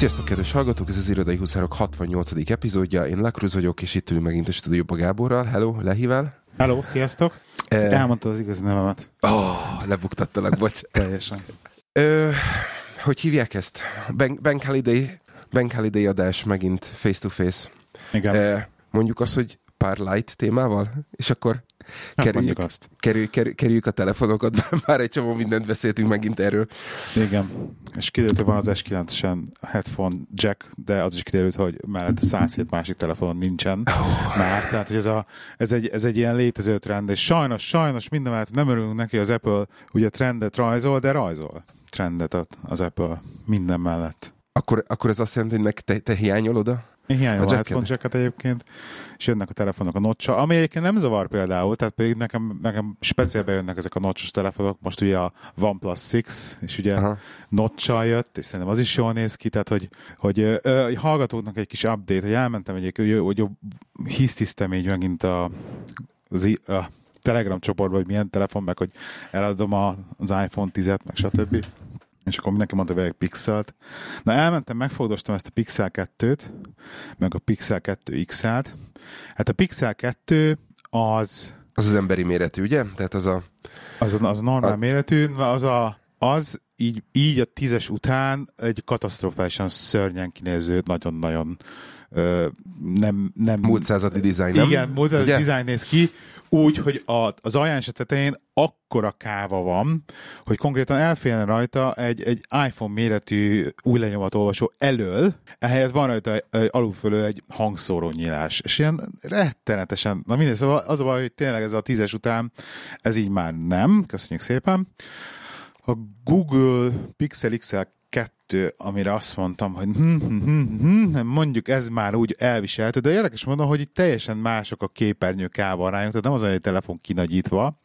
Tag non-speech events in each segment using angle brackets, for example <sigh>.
Sziasztok, kedves hallgatók! Ez az Irodai Huszárok 68. epizódja. Én Lakruz vagyok, és itt ülünk megint a stúdióba Gáborral. Hello, Lehivel. Hello, sziasztok! Eh. Elmondtad az igazi nevemet. Oh, lebuktattalak, bocs. <laughs> Teljesen. Ö, hogy hívják ezt? Bank, Bank Holiday, Bank Holiday adás megint face-to-face. Igen, Ö, mondjuk azt, hogy pár light témával, és akkor hát kerüljük, azt. kerülj, kerülj, kerüljük a telefonokat, <laughs> már egy csomó mindent beszéltünk megint erről. Igen. És kiderült, hogy van az S9-en headphone jack, de az is kiderült, hogy mellette 107 másik telefonon nincsen Oh. már. Tehát, hogy ez, a, ez, egy, ez egy ilyen létező trend, és sajnos, sajnos minden mellett nem örülünk neki, az Apple ugye trendet rajzol, de rajzol trendet az Apple minden mellett. Akkor, akkor ez azt jelenti, hogy te, te hiányolod a Én hiányolom A a headphone jacket egyébként, és jönnek a telefonok a notcha, ami egyébként nem zavar például, tehát pedig nekem, nekem speciál bejönnek ezek a notchos telefonok, most ugye a OnePlus 6, és ugye Aha. notcha jött, és szerintem az is jól néz ki, tehát hogy, hogy ö, ö, hallgatóknak egy kis update, hogy elmentem egyébként, hogy, hogy hisztisztem így megint a, az, a Telegram csoportba, hogy milyen telefon, meg hogy eladom az iPhone 10-et, meg stb. És akkor mindenki mondta, hogy Pixelt. Na elmentem, megfogdostam ezt a Pixel 2-t, meg a Pixel 2 XL-t. Hát a Pixel 2 az az az emberi méretű, ugye? Tehát az a... az, a- az a normál A- méretű, az a, az így, így a tízes után egy katasztrofálisan szörnyen kinéző, nagyon-nagyon ö, nem, nem... Múlt századi dizájn, nem? Igen, múlt Ugye? dizájn néz ki, úgy, hogy a, az ajánlás tetején akkora káva van, hogy konkrétan elfélne rajta egy, egy iPhone méretű új lenyomatolvasó elől, ehelyett van rajta egy- egy hangszóró nyílás. És ilyen rettenetesen, na mindegy, szóval az a baj, hogy tényleg ez a tízes után, ez így már nem, köszönjük szépen. A Google Pixel XL 2, amire azt mondtam, hogy hm, hm, hm, hm, mondjuk ez már úgy elviselhető, de érdekes mondom, hogy itt teljesen mások a képernyő kávarányok, tehát nem az, hogy egy telefon kinagyítva,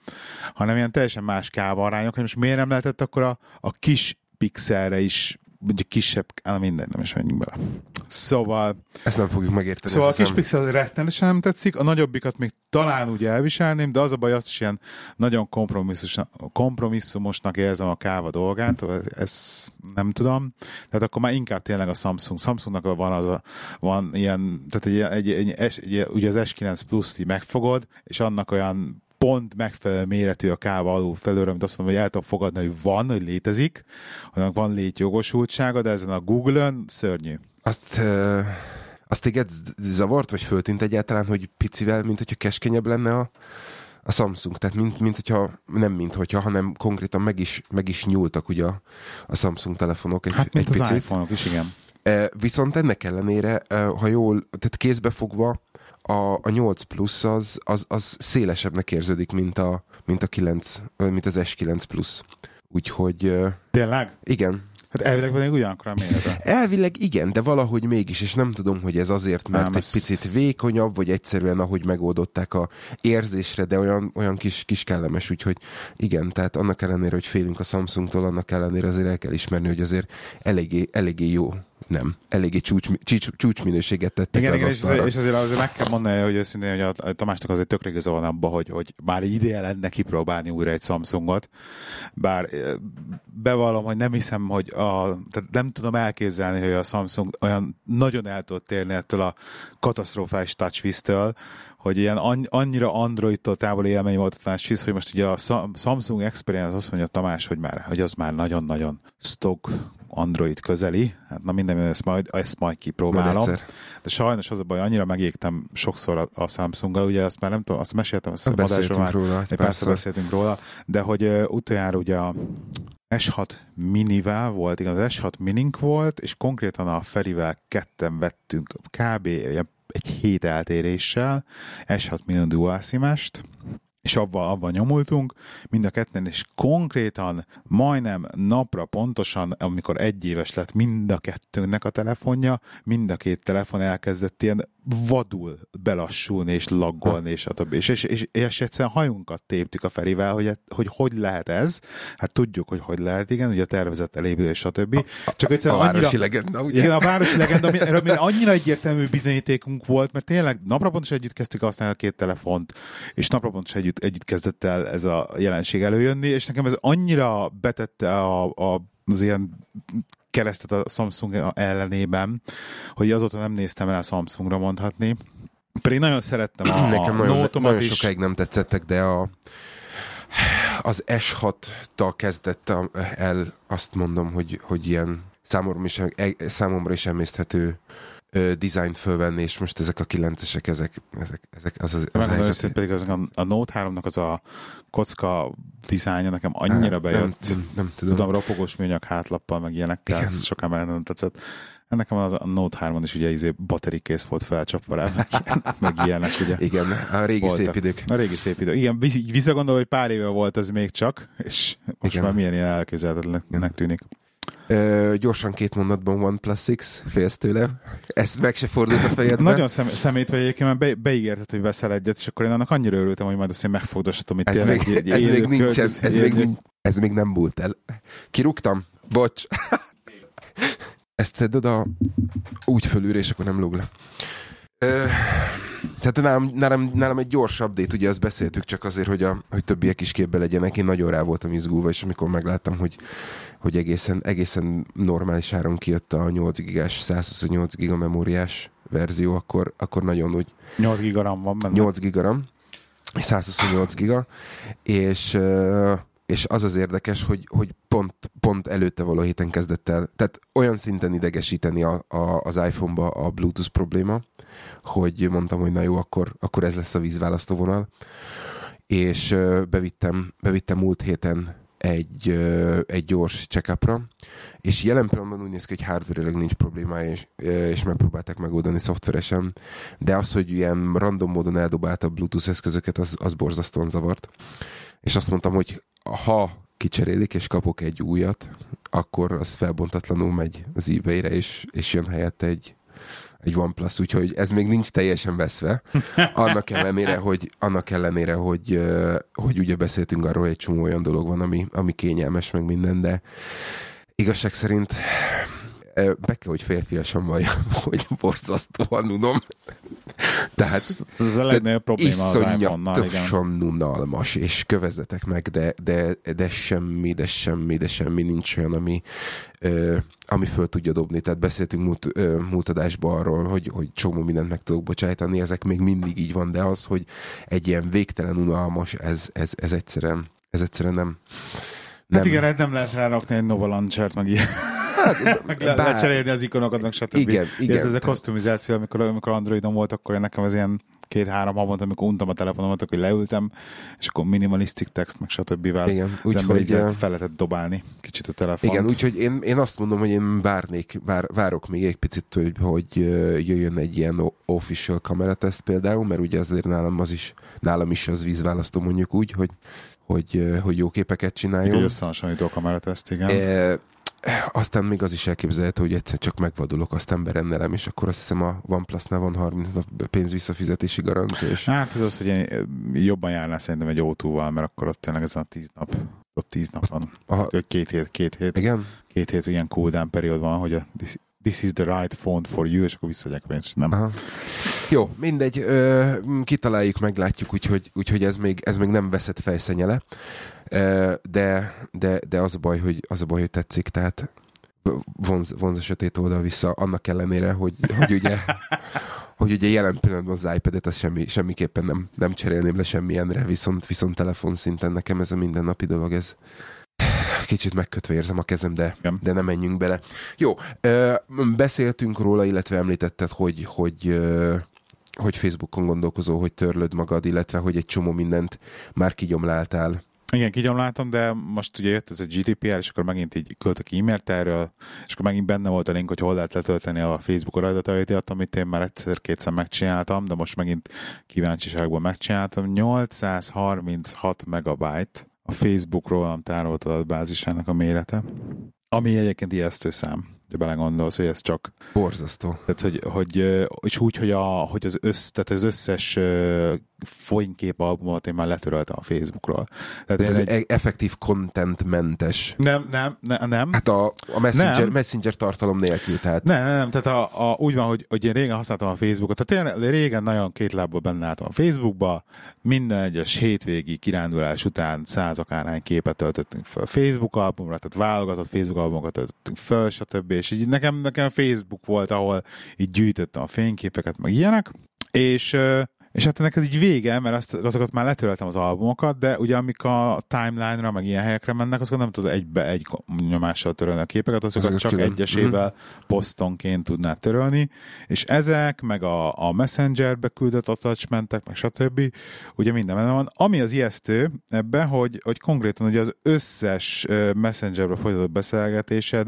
hanem ilyen teljesen más kávarányok, hogy most miért nem lehetett akkor a, a kis pixelre is mondjuk kisebb, á, mindegy, nem is menjünk bele. Szóval, Ezt nem fogjuk megérteni. szóval a kis pixel az rettenetesen nem tetszik, a nagyobbikat még talán úgy elviselném, de az a baj, azt is ilyen nagyon kompromisszumos, kompromisszumosnak érzem a káva dolgát, ezt nem tudom. Tehát akkor már inkább tényleg a Samsung. Samsungnak van az a, van ilyen, tehát egy, egy, egy, egy, egy ugye az S9 Plus-t megfogod, és annak olyan pont megfelelő méretű a káva alul felőre, amit azt mondom, hogy el tudom fogadni, hogy van, hogy létezik, annak van létjogosultsága, de ezen a Google-ön szörnyű. Azt, uh, azt téged zavart, vagy föltűnt egyáltalán, hogy picivel, mint hogyha keskenyebb lenne a, a Samsung? Tehát mint, mint hogyha, nem mint hogyha, hanem konkrétan meg is, meg is nyúltak ugye a, a Samsung telefonok egy, Hát, mint egy az picit. iPhone-ok is, igen. Viszont ennek ellenére, ha jól, tehát kézbe fogva, a, a 8 Plus az, az, az szélesebbnek érződik, mint a, mint a 9, ö, mint az S9 Plus. Úgyhogy Tényleg? igen, Hát elvileg pedig ugyanakkor a mérete. Elvileg igen, de valahogy mégis, és nem tudom, hogy ez azért, mert Nem, egy picit vékonyabb, vagy egyszerűen ahogy megoldották a érzésre, de olyan, olyan kis, kis kellemes, úgyhogy igen, tehát annak ellenére, hogy félünk a Samsungtól, annak ellenére azért el kell ismerni, hogy azért eléggé, eléggé jó, nem, eléggé csúcs, csúcs, csúcsminőséget tettek Igen, az igen és, asztalra. azért, és azért, azért meg kell mondani, hogy őszintén, hogy a, a Tamásnak azért tökre igaza van abban, hogy, hogy már egy ideje lenne kipróbálni újra egy Samsungot, bár bevallom, hogy nem hiszem, hogy a, tehát nem tudom elképzelni, hogy a Samsung olyan nagyon el tud térni ettől a katasztrofális TouchWiz-től, hogy ilyen anny- annyira Androidtól távol élmény volt a TouchWiz, hogy most ugye a Sam- Samsung Experience azt mondja Tamás, hogy már, hogy az már nagyon-nagyon stock Android közeli. Hát na minden, ezt majd, ezt majd kipróbálom. De sajnos az a baj, annyira megégtem sokszor a, a Samsunggal, ugye azt már nem tudom, azt meséltem, azt a Beszéltünk már, róla, egy párszor beszéltünk róla, de hogy uh, utoljára ugye a S6 minivel volt, igen, az S6 minink volt, és konkrétan a Ferivel ketten vettünk kb. egy hét eltéréssel S6 mini dual SIM-est, és abban, abban nyomultunk, mind a ketten, és konkrétan majdnem napra pontosan, amikor egy éves lett mind a kettőnknek a telefonja, mind a két telefon elkezdett ilyen vadul belassulni és laggolni, és a többi. És, és, és, és egyszerűen hajunkat téptük a Ferivel, hogy, hogy hogy lehet ez. Hát tudjuk, hogy hogy lehet, igen, ugye a tervezett elévülés, stb. Csak A egyszerűen városi annyira, legenda, ugye? igen, a városi legenda, ami- erről még annyira egyértelmű bizonyítékunk volt, mert tényleg napra pontosan együtt kezdtük használni a két telefont, és napra pontosan együtt, együtt kezdett el ez a jelenség előjönni, és nekem ez annyira betette a, a, az ilyen keresztet a Samsung ellenében, hogy azóta nem néztem el a Samsungra mondhatni. Pedig nagyon szerettem a, Nekem a nagyon, nagyon is. sokáig nem tetszettek, de a, az S6-tal kezdett el azt mondom, hogy, hogy ilyen számomra is, számomra is emészthető ö, design fölvenni, és most ezek a 9-esek, ezek, ezek, ezek az, az, az Megmondom helyzet. őszintén, pedig az, a, a Note 3-nak az a kocka dizájnja nekem annyira nem, bejött. nem, nem tudom. Tudom, ropogós műanyag hátlappal, meg ilyenekkel, Igen. sokan már nem tetszett. Nekem az a Note 3-on is ugye izé baterikész volt felcsapva rá, meg, <laughs> meg ilyenek ugye. Igen, a régi voltak. szép idők. A régi szép idő. Igen, visszagondolom, hogy pár éve volt ez még csak, és most Igen. már milyen ilyen elképzelhetetlennek tűnik. Ö, gyorsan két mondatban OnePlus 6, félsz tőle. Ez meg se fordult a fejedbe. Nagyon szem, szemét vagy egyébként, mert be, beígérted, hogy veszel egyet, és akkor én annak annyira örültem, hogy majd azt én megfogdoshatom itt Ez még, egy ez élő még nincsen, költöz- ez még, nincs, ez még nem múlt el. Kirúgtam? Bocs. <laughs> Ezt tedd oda úgy fölülre, és akkor nem lóg le. Ö, tehát nálam, nálam, nálam egy gyors update, ugye ezt beszéltük csak azért, hogy, a, hogy többiek is képbe legyenek. Én nagyon rá voltam izgulva, és amikor megláttam, hogy, hogy egészen, egészen normális áron kijött a 8 gigás, 128 giga memóriás verzió, akkor, akkor nagyon úgy 8 giga RAM van benne. 8 giga RAM, és 128 giga, és, és az az érdekes, hogy, hogy pont, pont előtte való héten kezdett el, tehát olyan szinten idegesíteni a, a, az iPhone-ba a Bluetooth probléma, hogy mondtam, hogy na jó, akkor, akkor ez lesz a vízválasztó vonal, és bevittem, bevittem múlt héten egy, egy gyors check-upra, és jelen pillanatban úgy néz ki, hogy hardware nincs problémája, és, és megpróbálták megoldani szoftveresen, de az, hogy ilyen random módon eldobálta a Bluetooth eszközöket, az, az borzasztóan zavart. És azt mondtam, hogy ha kicserélik, és kapok egy újat, akkor az felbontatlanul megy az eBay-re, és, és jön helyette egy, egy OnePlus, úgyhogy ez még nincs teljesen veszve. Annak ellenére, hogy, annak ellenére, hogy, hogy ugye beszéltünk arról, hogy egy csomó olyan dolog van, ami, ami kényelmes, meg minden, de igazság szerint be kell, hogy férfiasan valljam, <laughs> hogy borzasztóan unom. Tehát ez, ez a legnagyobb probléma az iPhone-nal, igen. unalmas, és kövezzetek meg, de, de, de semmi, de semmi, de semmi nincs olyan, ami, ö, ami föl tudja dobni. Tehát beszéltünk múlt, ö, múlt adásban arról, hogy, hogy csomó mindent meg tudok bocsájtani, ezek még mindig így van, de az, hogy egy ilyen végtelen unalmas, ez, ez, ez egyszerűen, ez egyszerűen nem, nem. Hát igen, hát nem lehet rárakni egy Nova Launcher-t, meg ilyen. <laughs> le, bár- lecserélni az ikonokat, meg stb. Igen, igen. Ez, ez a kosztumizáció, amikor, amikor Androidon volt, akkor nekem az ilyen két-három havonta, amikor untam a telefonomat, akkor leültem, és akkor minimalistic text, meg stb. Igen, úgyhogy, ö, fel lehetett dobálni kicsit a telefont. Igen, úgyhogy én, én azt mondom, hogy én várnék, vár, várok még egy picit, hogy, hogy jöjjön egy ilyen official kamerateszt például, mert ugye azért nálam az is, nálam is az vízválasztó mondjuk úgy, hogy, hogy, hogy jó képeket Egy csináljon. összehasonlító kamerateszt, igen. E, aztán még az is elképzelhető, hogy egyszer csak megvadulok, aztán berendelem, és akkor azt hiszem a OnePlus-nál van 30 nap pénz visszafizetési garancia, és Hát ez az, hogy én jobban járnál szerintem egy O2-val, mert akkor ott tényleg ez a tíz nap, ott tíz nap van. Aha. Két hét, két hét, igen, két hét ilyen cooldown periód van, hogy a this, is the right phone for you, és akkor visszadják a pénzt, nem. Aha. Jó, mindegy, ö, kitaláljuk, meglátjuk, úgyhogy, úgyhogy ez, még, ez még nem veszett fejszenyele, de, de, de az, a baj, hogy, az a baj, hogy tetszik, tehát vonz, vonz a sötét oldal vissza, annak ellenére, hogy, hogy ugye <laughs> hogy ugye jelen pillanatban az iPad-et az semmi, semmiképpen nem, nem cserélném le semmilyenre, viszont, viszont telefonszinten nekem ez a mindennapi dolog, ez kicsit megkötve érzem a kezem, de, Igen. de nem menjünk bele. Jó, ö, beszéltünk róla, illetve említetted, hogy, hogy, ö, hogy Facebookon gondolkozó, hogy törlöd magad, illetve hogy egy csomó mindent már kigyomláltál. Igen, kigyomláltam, de most ugye jött ez a GDPR, és akkor megint így küldtek e-mailt erről, és akkor megint benne volt a link, hogy hol lehet letölteni a Facebook adatait, amit én már egyszer-kétszer megcsináltam, de most megint kíváncsiságból megcsináltam. 836 megabyte a Facebook rólam tárolt adatbázisának a mérete, ami egyébként ijesztő szám. Ha belegondolsz, hogy ez csak Borzasztó. tehát, hogy, hogy, és úgy, hogy, a, hogy az, össz, tehát az összes fénykép albumot én már letöröltem a Facebookról. Tehát én Ez egy, egy effektív contentmentes. nem, nem, ne, nem. Hát a, a messenger, Nem. messenger tartalom nélkül, tehát Nem, nem, nem, tehát a, a, úgy van, hogy, hogy én régen használtam a Facebookot, tehát tényleg régen nagyon két lábból benne álltam a Facebookba, minden egyes hétvégi kirándulás után száz akárhány képet töltöttünk fel a Facebook albumra, tehát válogatott Facebook albumokat töltöttünk fel, stb. És így nekem, nekem Facebook volt, ahol így gyűjtöttem a fényképeket, meg ilyenek, és és hát ennek ez így vége, mert azt, azokat már letöröltem az albumokat, de ugye amik a timeline-ra, meg ilyen helyekre mennek, azokat nem tudod egybe egy nyomással törölni a képeket, azokat Azokat csak külön. egyesével posztonként tudnád törölni, és ezek, meg a, a Messengerbe küldött attachmentek, meg stb. ugye minden benne van. Ami az ijesztő ebben, hogy, hogy konkrétan ugye az összes Messengerbe folytatott beszélgetésed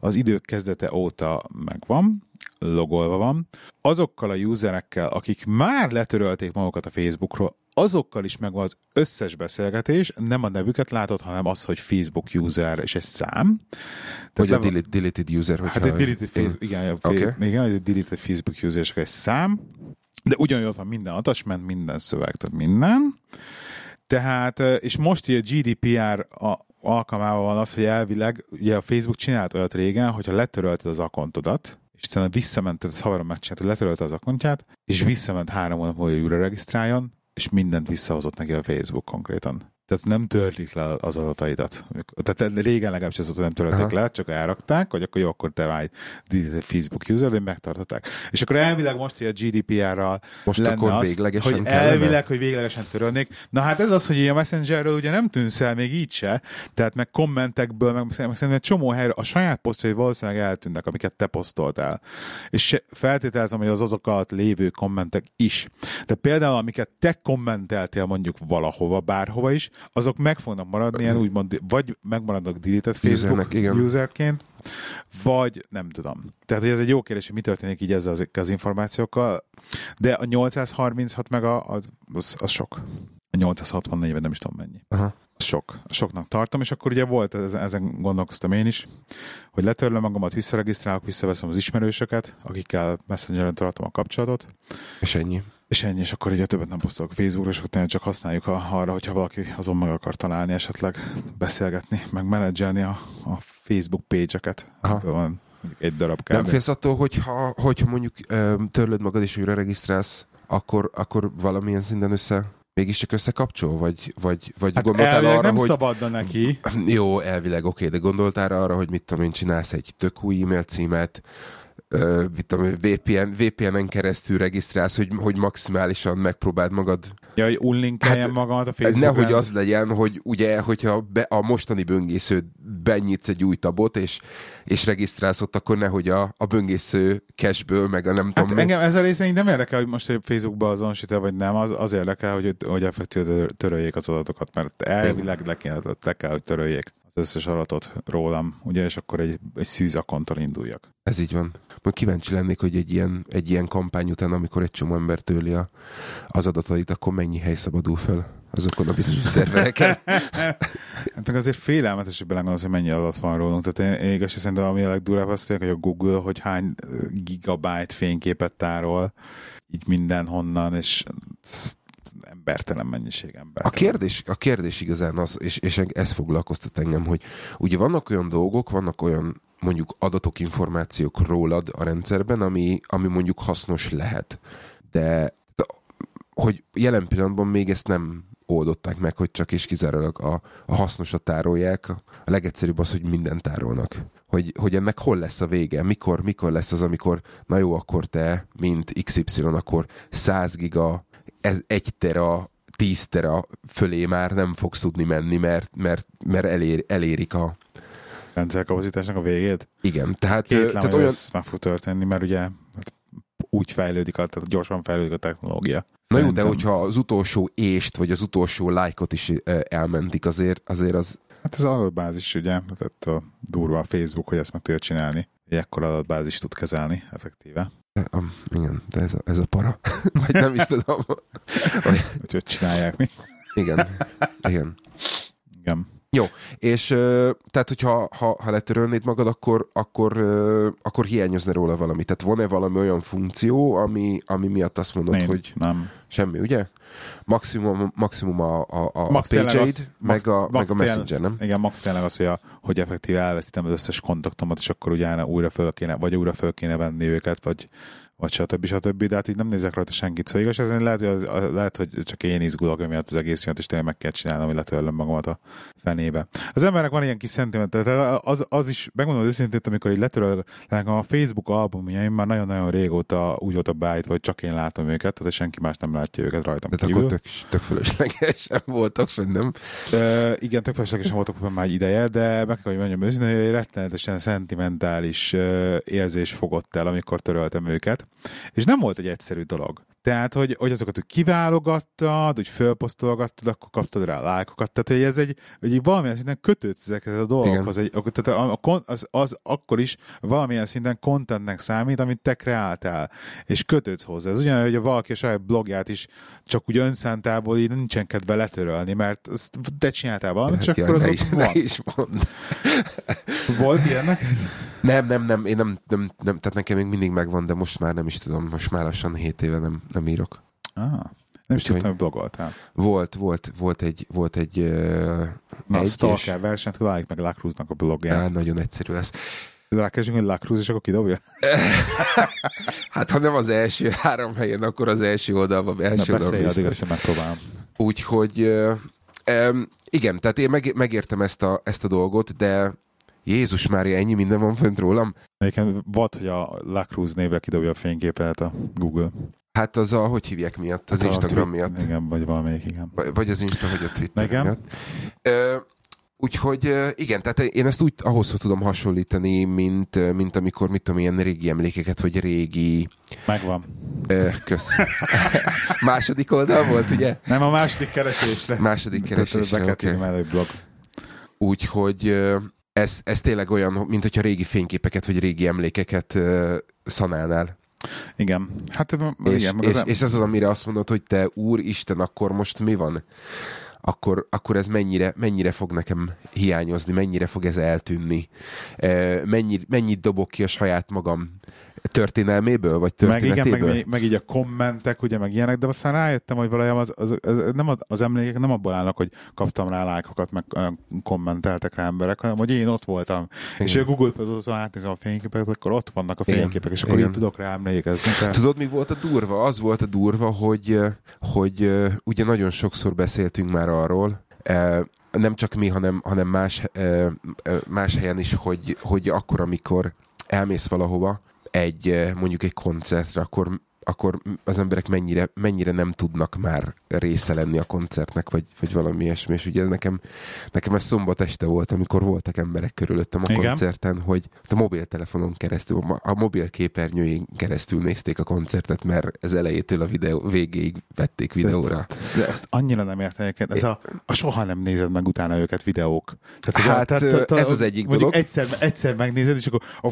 az idők kezdete óta megvan, logolva van. Azokkal a userekkel, akik már letörölték magukat a Facebookról, azokkal is megvan az összes beszélgetés, nem a nevüket látod, hanem az, hogy Facebook user és egy szám. hogy le a delete, deleted user, hogyha... Hát egy deleted Facebook, igen, okay. igen, egy deleted Facebook user és egy szám, de ugyanúgy van minden attachment, minden szöveg, tehát minden. Tehát, eh, és most ugye a GDPR a, alkalmával van az, hogy elvileg, ugye a Facebook csinált olyat régen, hogyha letörölted az akontodat, és utána visszamented, ez haverom megcsinálta, letörölte az akontját, és visszament három hónap múlva, újra regisztráljon, és mindent visszahozott neki a Facebook konkrétan. Tehát nem törlik le az adataidat. Tehát régen legalábbis az nem törölték Aha. le, csak elrakták, hogy akkor jó, akkor te válj Facebook user, de megtartották. És akkor elvileg most, hogy a GDPR-ral Most lenne akkor az, véglegesen hogy kellene? elvileg, hogy véglegesen törölnék. Na hát ez az, hogy a Messengerről ugye nem tűnsz el még így se, tehát meg kommentekből, meg, meg szerintem egy csomó helyre a saját posztjai valószínűleg eltűnnek, amiket te posztoltál. És feltételezem, hogy az azok alatt lévő kommentek is. De például, amiket te kommenteltél mondjuk valahova, bárhova is, azok meg fognak maradni, ilyen úgymond, vagy megmaradnak deleted Facebook Usernek, igen. userként, vagy nem tudom. Tehát, hogy ez egy jó kérdés, hogy mi történik így ezzel az, az információkkal, de a 836 meg a, az, az, az sok. A 864 nem is tudom mennyi. Aha. Sok. Soknak tartom, és akkor ugye volt, ezen, ezen gondolkoztam én is, hogy letörlöm magamat, visszaregisztrálok, visszaveszem az ismerősöket, akikkel Messengeren tartom a kapcsolatot, És ennyi. És ennyi, és akkor ugye többet nem posztolok Facebookra, és akkor tényleg csak használjuk a, arra, hogyha valaki azon meg akar találni, esetleg beszélgetni, meg menedzselni a, a Facebook page-eket. Van egy darab kb. Nem félsz attól, hogyha, hogyha mondjuk törlöd magad és újra regisztrálsz, akkor, akkor valamilyen szinten össze, mégiscsak összekapcsol? Vagy, vagy, vagy Hát gondoltál arra, nem hogy... szabadna neki. Jó, elvileg oké, de gondoltál arra, hogy mit tudom én, csinálsz egy tök új e-mail címet, ö, mit tudom, VPN, VPN-en keresztül regisztrálsz, hogy, hogy maximálisan megpróbáld magad. Ja, hogy unlinkeljem Hát, magamat a Facebookon. nehogy az legyen, hogy ugye, hogyha be, a mostani böngésződ benyitsz egy új tabot, és, és regisztrálsz ott, akkor nehogy a, a böngésző cashből, meg a nem Hát tudom, engem ez a része nem érdekel, hogy most hogy Facebookba azonosít vagy nem, az, az érdekel, hogy, hogy effektíve töröljék az adatokat, mert elvileg le le kell, hogy töröljék az összes adatot rólam, ugye, és akkor egy, egy szűz akkonttal induljak. Ez így van. Majd kíváncsi lennék, hogy egy ilyen, egy ilyen kampány után, amikor egy csomó ember tőli a, az adatait, akkor mennyi hely szabadul fel azokon a bizonyos <laughs> szervereken. Hát meg azért félelmetes, hogy belegondolsz, hogy mennyi adat van rólunk. Tehát én, én igaz, szerintem ami a legdurább az tényleg, hogy a Google, hogy hány gigabyte fényképet tárol, így mindenhonnan, és embertelen mennyiség ember. A kérdés, a kérdés igazán az, és, és ez foglalkoztat engem, hogy ugye vannak olyan dolgok, vannak olyan mondjuk adatok, információk rólad a rendszerben, ami, ami mondjuk hasznos lehet. De, de hogy jelen pillanatban még ezt nem oldották meg, hogy csak és kizárólag a, a hasznosat tárolják. A legegyszerűbb az, hogy mindent tárolnak. Hogy, hogy ennek hol lesz a vége, mikor, mikor lesz az, amikor na jó, akkor te, mint XY, akkor 100 giga, ez egy tera, 10 tera fölé már nem fogsz tudni menni, mert, mert, mert elér, elérik a... rendszerkapacitásnak a végét. Igen, tehát, Kétlem, tehát hogy olyan, ez meg fog történni, mert ugye hát úgy fejlődik, a- tehát gyorsan fejlődik a technológia. Na jó, de hogyha az utolsó ést, vagy az utolsó lájkot is elmentik, azért, azért az, Hát ez adatbázis, ugye, tehát a durva a Facebook, hogy ezt meg tudja csinálni. Egy ekkor adatbázis tud kezelni effektíve. igen, de ez a, ez a para. <laughs> vagy nem is tudom. <laughs> Vagy, Úgyhogy csinálják mi. igen, igen. Igen. Jó, és tehát, hogyha ha, ha letörölnéd magad, akkor, akkor, akkor hiányozna róla valami. Tehát van-e valami olyan funkció, ami, ami miatt azt mondod, Nincs, hogy nem. semmi, ugye? Maximum, maximum a, a, a, Max page az- meg, max- a, max meg a messenger, nem? Igen, max tényleg az, hogy, a, hogy effektíve elveszítem az összes kontaktomat, és akkor ugye újra föl kéne, vagy újra föl kéne venni őket, vagy, vagy stb. stb. De hát így nem nézek rajta senkit. Szóval igaz, ezen lehet, hogy, az, lehet, hogy csak én izgulok emiatt az egész miatt, és tényleg meg kell csinálnom, hogy letörlöm magamat a fenébe. Az emberek van ilyen kis szentiment, tehát az, az is, megmondom őszintén, amikor így letöröl, nekem a Facebook albumjaim már nagyon-nagyon régóta úgy volt a beállítva, hogy csak én látom őket, tehát senki más nem látja őket rajtam kívül. akkor tök, tök fölöslegesen voltak fönn, nem? Uh, igen, tök feleslegesen voltak fenn már egy ideje, de meg kell, hogy mondjam őszintén, hogy egy rettenetesen szentimentális érzés fogott el, amikor töröltem őket. És nem volt egy egyszerű dolog. Tehát, hogy, hogy azokat hogy kiválogattad, hogy fölposztolgattad, akkor kaptad rá lájkokat. Tehát, hogy ez egy, hogy valamilyen szinten kötődsz ezekhez a dolgokhoz. Egy, akkor- tehát a, a, az, az, akkor is valamilyen szinten contentnek számít, amit te kreáltál, és kötődsz hozzá. Ez ugyanolyan, hogy valaki a saját blogját is csak úgy önszántából így nincsen kedve letörölni, mert azt te csináltál valamit, Hát, akkor az ne, ott is, van. is mondd. Volt ilyen neked? Nem, nem, nem, én nem, nem, nem, tehát nekem még mindig megvan, de most már nem is tudom, most már lassan 7 éve nem, nem írok. Ah, nem is tudtam, hogy blogoltál. Volt, volt, volt egy, volt egy, uh, Na, a egy Stalker versenyt, találjuk meg Lacruznak a blogját. Á, nagyon egyszerű lesz. Rákezdjünk, hogy Lacruz, és akkor kidobja? <laughs> Hát ha nem az első három helyen, akkor az első oldalban, Na, első oldalban beszélj, addig biztos. én megpróbálom. Úgyhogy ö, em, igen, tehát én meg, megértem ezt a, ezt a dolgot, de Jézus Mária, ennyi minden van fönt rólam. Egyébként volt, hogy a Lacruz névre kidobja a fényképet a Google. Hát az a, hogy hívják miatt? Az Hát a Instagram Twitter- miatt. Igen, vagy valamelyik, igen. Vagy vagy az Insta, vagy a Twitter Igen. miatt. Ö, úgyhogy igen, tehát én ezt úgy ahhoz tudom hasonlítani, mint, mint amikor, mit tudom, ilyen régi emlékeket, vagy régi... Megvan. Kösz. <laughs> Második oldal volt, ugye? Nem a második keresésre. Második keresésre, oké. okay. blog. Úgyhogy ez, ez tényleg olyan, mint hogyha régi fényképeket, vagy régi emlékeket szanálnál. Igen. Hát És, igen, és, az, és ez az, amire azt mondod, hogy te úristen, akkor most mi van? Akkor, akkor ez mennyire, mennyire fog nekem hiányozni, mennyire fog ez eltűnni? Ö, Mennyi, mennyit dobok ki a saját magam történelméből, vagy meg, igen, történetéből? meg, meg, így a kommentek, ugye, meg ilyenek, de aztán rájöttem, hogy valójában az, az, az, nem az, az emlékek nem abból állnak, hogy kaptam rá lájkokat, meg kommenteltek rá emberek, hanem hogy én ott voltam. Igen. És a Google Photos-on átnézem a fényképeket, akkor ott vannak a Igen. fényképek, és akkor Igen. így tudok rá emlékezni. Tehát... Tudod, mi volt a durva? Az volt a durva, hogy, hogy ugye nagyon sokszor beszéltünk már arról, nem csak mi, hanem, hanem más, más helyen is, hogy, hogy akkor, amikor elmész valahova, egy ö, mondjuk egy koncertre, akkor akkor az emberek mennyire, mennyire nem tudnak már része lenni a koncertnek, vagy, vagy valami ilyesmi. És ugye ez nekem, nekem ez szombat este volt, amikor voltak emberek körülöttem a Igen. koncerten, hogy a mobiltelefonon keresztül, a mobil képernyőjén keresztül nézték a koncertet, mert ez elejétől a videó, végéig vették videóra. De ezt annyira nem egyébként. Ez a, a soha nem nézed meg utána őket videók. Tehát, Hát, tehát, ö, ez az egyik mondjuk dolog. Egyszer, egyszer megnézed, és akkor a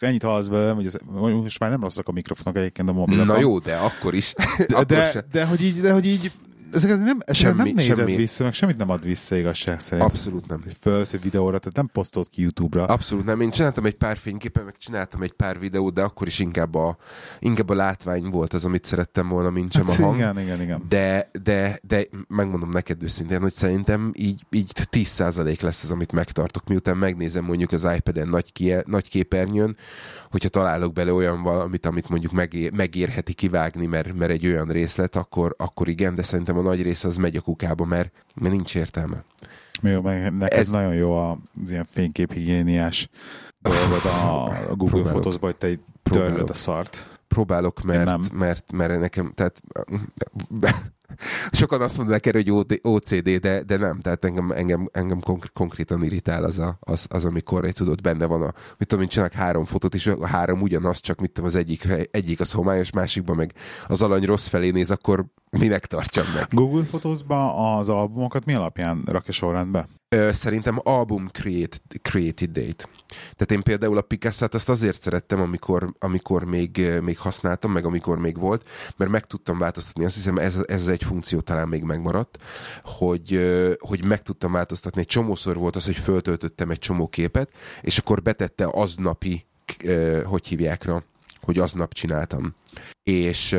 és ennyit hallasz belőle, hogy ez, most már nem rosszak a mikrofonok egyébként a mobilokon. Na jó, de akkor is. de, <laughs> akkor de, de, hogy így, de hogy így ezeket nem, Semmi- nem nézed semmi. vissza, meg semmit nem ad vissza igazság szerint. Abszolút nem. Fölsz egy videóra, tehát nem posztolt ki YouTube-ra. Abszolút nem. Én csináltam egy pár fényképet, meg csináltam egy pár videót, de akkor is inkább a, inkább a látvány volt az, amit szerettem volna, mint sem Hát a hang. igen, igen, igen. De, de, de megmondom neked őszintén, hogy szerintem így, így 10% lesz az, amit megtartok, miután megnézem mondjuk az iPad-en nagy, kie, nagy képernyőn, hogyha találok bele olyan valamit, amit mondjuk megér, megérheti kivágni, mert, mert egy olyan részlet, akkor, akkor igen, de szerintem a nagy része az megy a kukába, mert, mert nincs értelme. Jó, meg neked Ez- nagyon jó az ilyen fényképhigiéniás dolgod a, a Google Próbálok. Photos-ba, hogy te törlöd a szart. próbálok, mert, nem. mert, mert nekem, tehát sokan azt mondanak erre, hogy OCD, de, de nem, tehát engem, engem, engem konkr- konkrétan irritál az, a, az, az, amikor tudod, benne van a, mit tudom, csinálok három fotót, és a három ugyanaz, csak mit tudom, az egyik, egyik az homályos, másikban meg az alany rossz felé néz, akkor Minek tartsam meg? Google Photos-ba az albumokat mi alapján rakja sorrendbe? Ö, szerintem album create, created date. Tehát én például a Picasso-t azt azért szerettem, amikor, amikor még, még használtam, meg amikor még volt, mert meg tudtam változtatni. Azt hiszem ez, ez egy funkció talán még megmaradt, hogy, hogy meg tudtam változtatni. Egy csomószor volt az, hogy föltöltöttem egy csomó képet, és akkor betette aznapi, hogy hívják rá, hogy aznap csináltam. És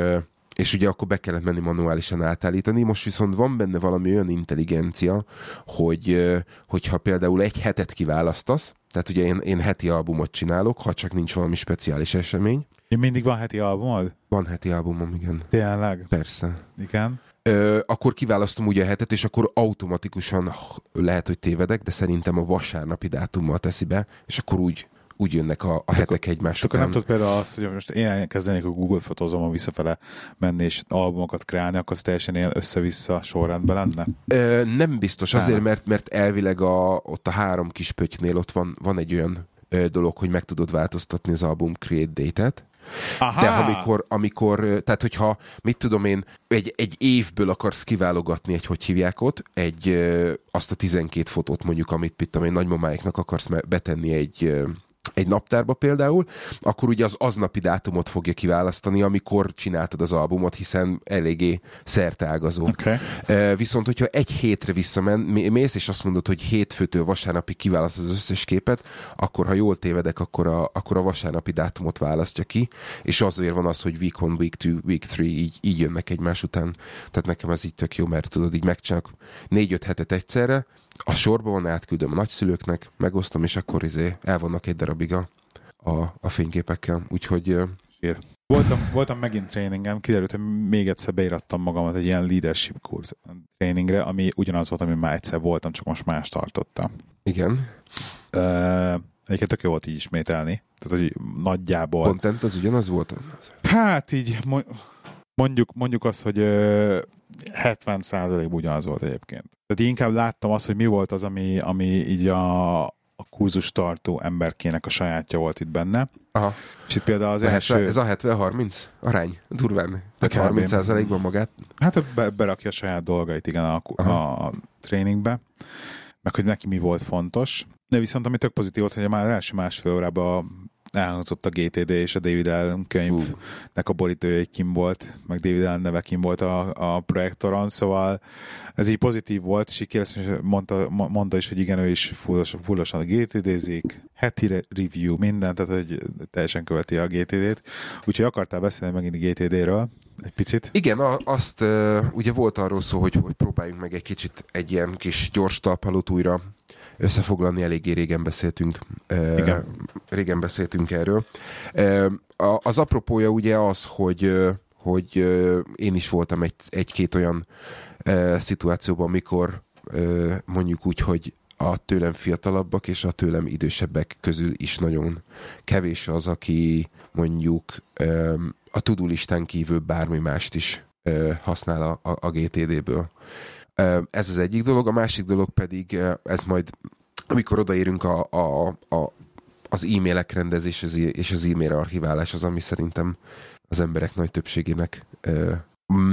és ugye akkor be kellett menni manuálisan átállítani. Most viszont van benne valami olyan intelligencia, hogy hogyha például egy hetet kiválasztasz, tehát ugye én, én heti albumot csinálok, ha csak nincs valami speciális esemény. Én mindig van heti albumod? Van heti albumom, igen. Tényleg? Persze. Igen. Ö, akkor kiválasztom ugye a hetet, és akkor automatikusan lehet, hogy tévedek, de szerintem a vasárnapi dátummal teszi be, és akkor úgy úgy jönnek a, a hetek egymás után. nem tudod például azt, hogy most én elkezdenék a Google fotózomon visszafele menni és albumokat kreálni, akkor az teljesen él össze-vissza sorrendben lenne? Ö, nem biztos, azért, mert, mert elvileg a, ott a három kis pöttynél ott van, van egy olyan ö, dolog, hogy meg tudod változtatni az album create date-et, Aha. De amikor, amikor, tehát hogyha, mit tudom én, egy, egy évből akarsz kiválogatni egy, hogy hívják ott, egy, azt a 12 fotót mondjuk, amit, mit tudom én, nagymamáiknak akarsz betenni egy, egy naptárba például, akkor ugye az aznapi dátumot fogja kiválasztani, amikor csináltad az albumot, hiszen eléggé szerteágazó. Okay. Viszont, hogyha egy hétre visszamen, mész, és azt mondod, hogy hétfőtől vasárnapig kiválasztod az összes képet, akkor ha jól tévedek, akkor a, akkor a vasárnapi dátumot választja ki, és azért van az, hogy week one, week two, week three, így, így jönnek egymás után. Tehát nekem ez így tök jó, mert tudod, így megcsinálok négy-öt hetet egyszerre, a sorban van, átküldöm a nagyszülőknek, megosztom, és akkor izé elvannak egy darabig a, a, a fényképekkel. Úgyhogy... Ér. Voltam, voltam megint tréningem, kiderült, hogy még egyszer beirattam magamat egy ilyen leadership kurz tréningre, ami ugyanaz volt, ami már egyszer voltam, csak most más tartottam. Igen. Uh, Egyébként tök jó volt így ismételni. Tehát, hogy nagyjából... Content az ugyanaz volt? Hát így mondjuk, mondjuk azt, hogy 70 százalék ugyanaz volt egyébként. Tehát inkább láttam azt, hogy mi volt az, ami, ami így a, a kurzus tartó emberkének a sajátja volt itt benne. Aha. És itt például az a első... 70, ez a 70-30 arány, durván. Tehát 30 százalékban magát. Hát be, berakja a saját dolgait, igen, a, a tréningbe. Meg hogy neki mi volt fontos. De viszont ami tök pozitív volt, hogy már az első másfél órában elhangzott a GTD és a David Allen könyvnek a borítója egy kim volt, meg David Allen neve kim volt a, a projektoron, szóval ez így pozitív volt, és így mondta, mondta is, hogy igen, ő is fullosan, fullosan a GTD-zik, heti review, minden, tehát hogy teljesen követi a GTD-t. Úgyhogy akartál beszélni megint a GTD-ről, egy picit? Igen, azt ugye volt arról szó, hogy, hogy próbáljunk meg egy kicsit egy ilyen kis gyors talpalót újra összefoglalni, eléggé régen beszéltünk, Igen. régen beszéltünk erről. Az apropója ugye az, hogy, hogy én is voltam egy, egy-két olyan szituációban, amikor mondjuk úgy, hogy a tőlem fiatalabbak és a tőlem idősebbek közül is nagyon kevés az, aki mondjuk a tudulistán kívül bármi mást is használ a, a, a GTD-ből. Ez az egyik dolog, a másik dolog pedig, ez majd, amikor odaérünk a, a, a, az e-mailek rendezés és az e-mail archiválás az, ami szerintem az emberek nagy többségének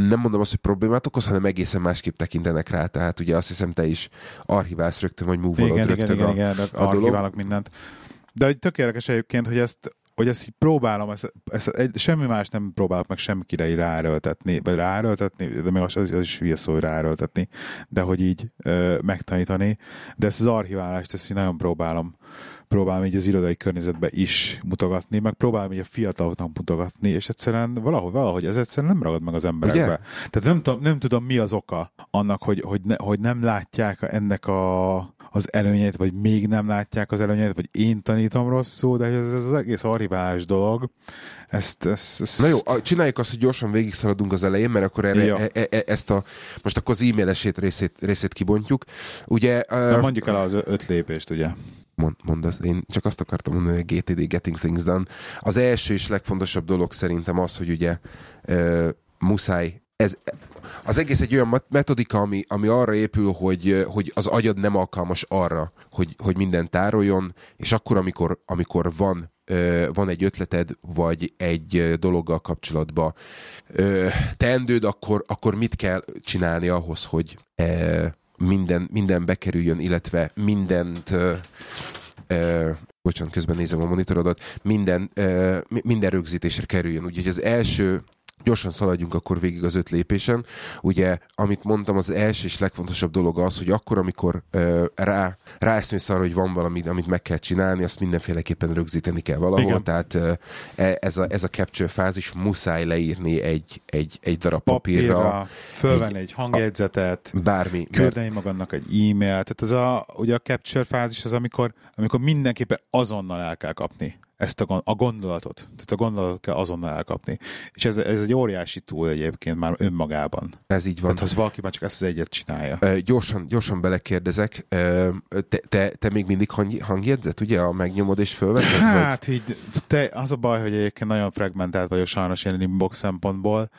nem mondom azt, hogy problémát okoz, hanem egészen másképp tekintenek rá. Tehát ugye azt hiszem, te is archiválsz rögtön, vagy igen, rögtön igen, a, igen, igen, a archiválok dolog. mindent. De tök érdekes egyébként, hogy ezt hogy ezt így próbálom, ezt, ezt, egy, semmi más nem próbálok meg semmikire így ráerőltetni, vagy ráerőltetni, de még az, az is hülye szó, hogy ráerőltetni, de hogy így ö, megtanítani. De ezt az archiválást, ezt így nagyon próbálom próbálom így az irodai környezetbe is mutogatni, meg próbálom így a fiataloknak mutogatni, és egyszerűen valahogy, valahogy ez egyszerűen nem ragad meg az emberekbe. Ugye? Tehát nem tudom, nem tudom, mi az oka annak, hogy, hogy, ne, hogy nem látják ennek a, az előnyét, vagy még nem látják az előnyét, vagy én tanítom rosszul, de ez, ez az egész arriválás dolog, ezt, ezt, ezt... Na jó, csináljuk azt, hogy gyorsan végigszaladunk az elején, mert akkor erre, e, e, e, ezt a, most akkor az e-mailesét részét, részét kibontjuk. Ugye, Na, mondjuk el az öt lépést, ugye? Mond, mondasz, én csak azt akartam mondani, hogy GTD, Getting Things Done. Az első és legfontosabb dolog szerintem az, hogy ugye uh, muszáj ez, az egész egy olyan metodika, ami, ami arra épül, hogy, hogy az agyad nem alkalmas arra, hogy, hogy minden tároljon, és akkor, amikor, amikor van van egy ötleted, vagy egy dologgal kapcsolatban teendőd, akkor, akkor mit kell csinálni ahhoz, hogy minden, minden bekerüljön, illetve mindent bocsánat, közben nézem a monitorodat, minden, minden rögzítésre kerüljön. Úgyhogy az első gyorsan szaladjunk akkor végig az öt lépésen. Ugye, amit mondtam, az első és legfontosabb dolog az, hogy akkor, amikor uh, rá, ráeszmész arra, hogy van valami, amit meg kell csinálni, azt mindenféleképpen rögzíteni kell valahol. Igen. Tehát uh, ez, a, ez a capture fázis muszáj leírni egy, egy, egy darab papírra. papírra fölvenni egy, egy hangjegyzetet, bármi. Küldeni mert... magadnak egy e-mailt. Tehát ez a, ugye a capture fázis az, amikor, amikor mindenképpen azonnal el kell kapni ezt a, a gondolatot. Tehát a gondolatot kell azonnal elkapni. És ez, ez egy óriási túl egyébként már önmagában. Ez így van. Tehát, ha valaki már csak ezt az egyet csinálja. Uh, gyorsan, gyorsan belekérdezek, uh, te, te, te még mindig hang, hangjegyzet, ugye? A megnyomod és fölveszed? Hát, vagy? így, te, az a baj, hogy egyébként nagyon fragmentált vagyok sajnos ilyen inbox szempontból,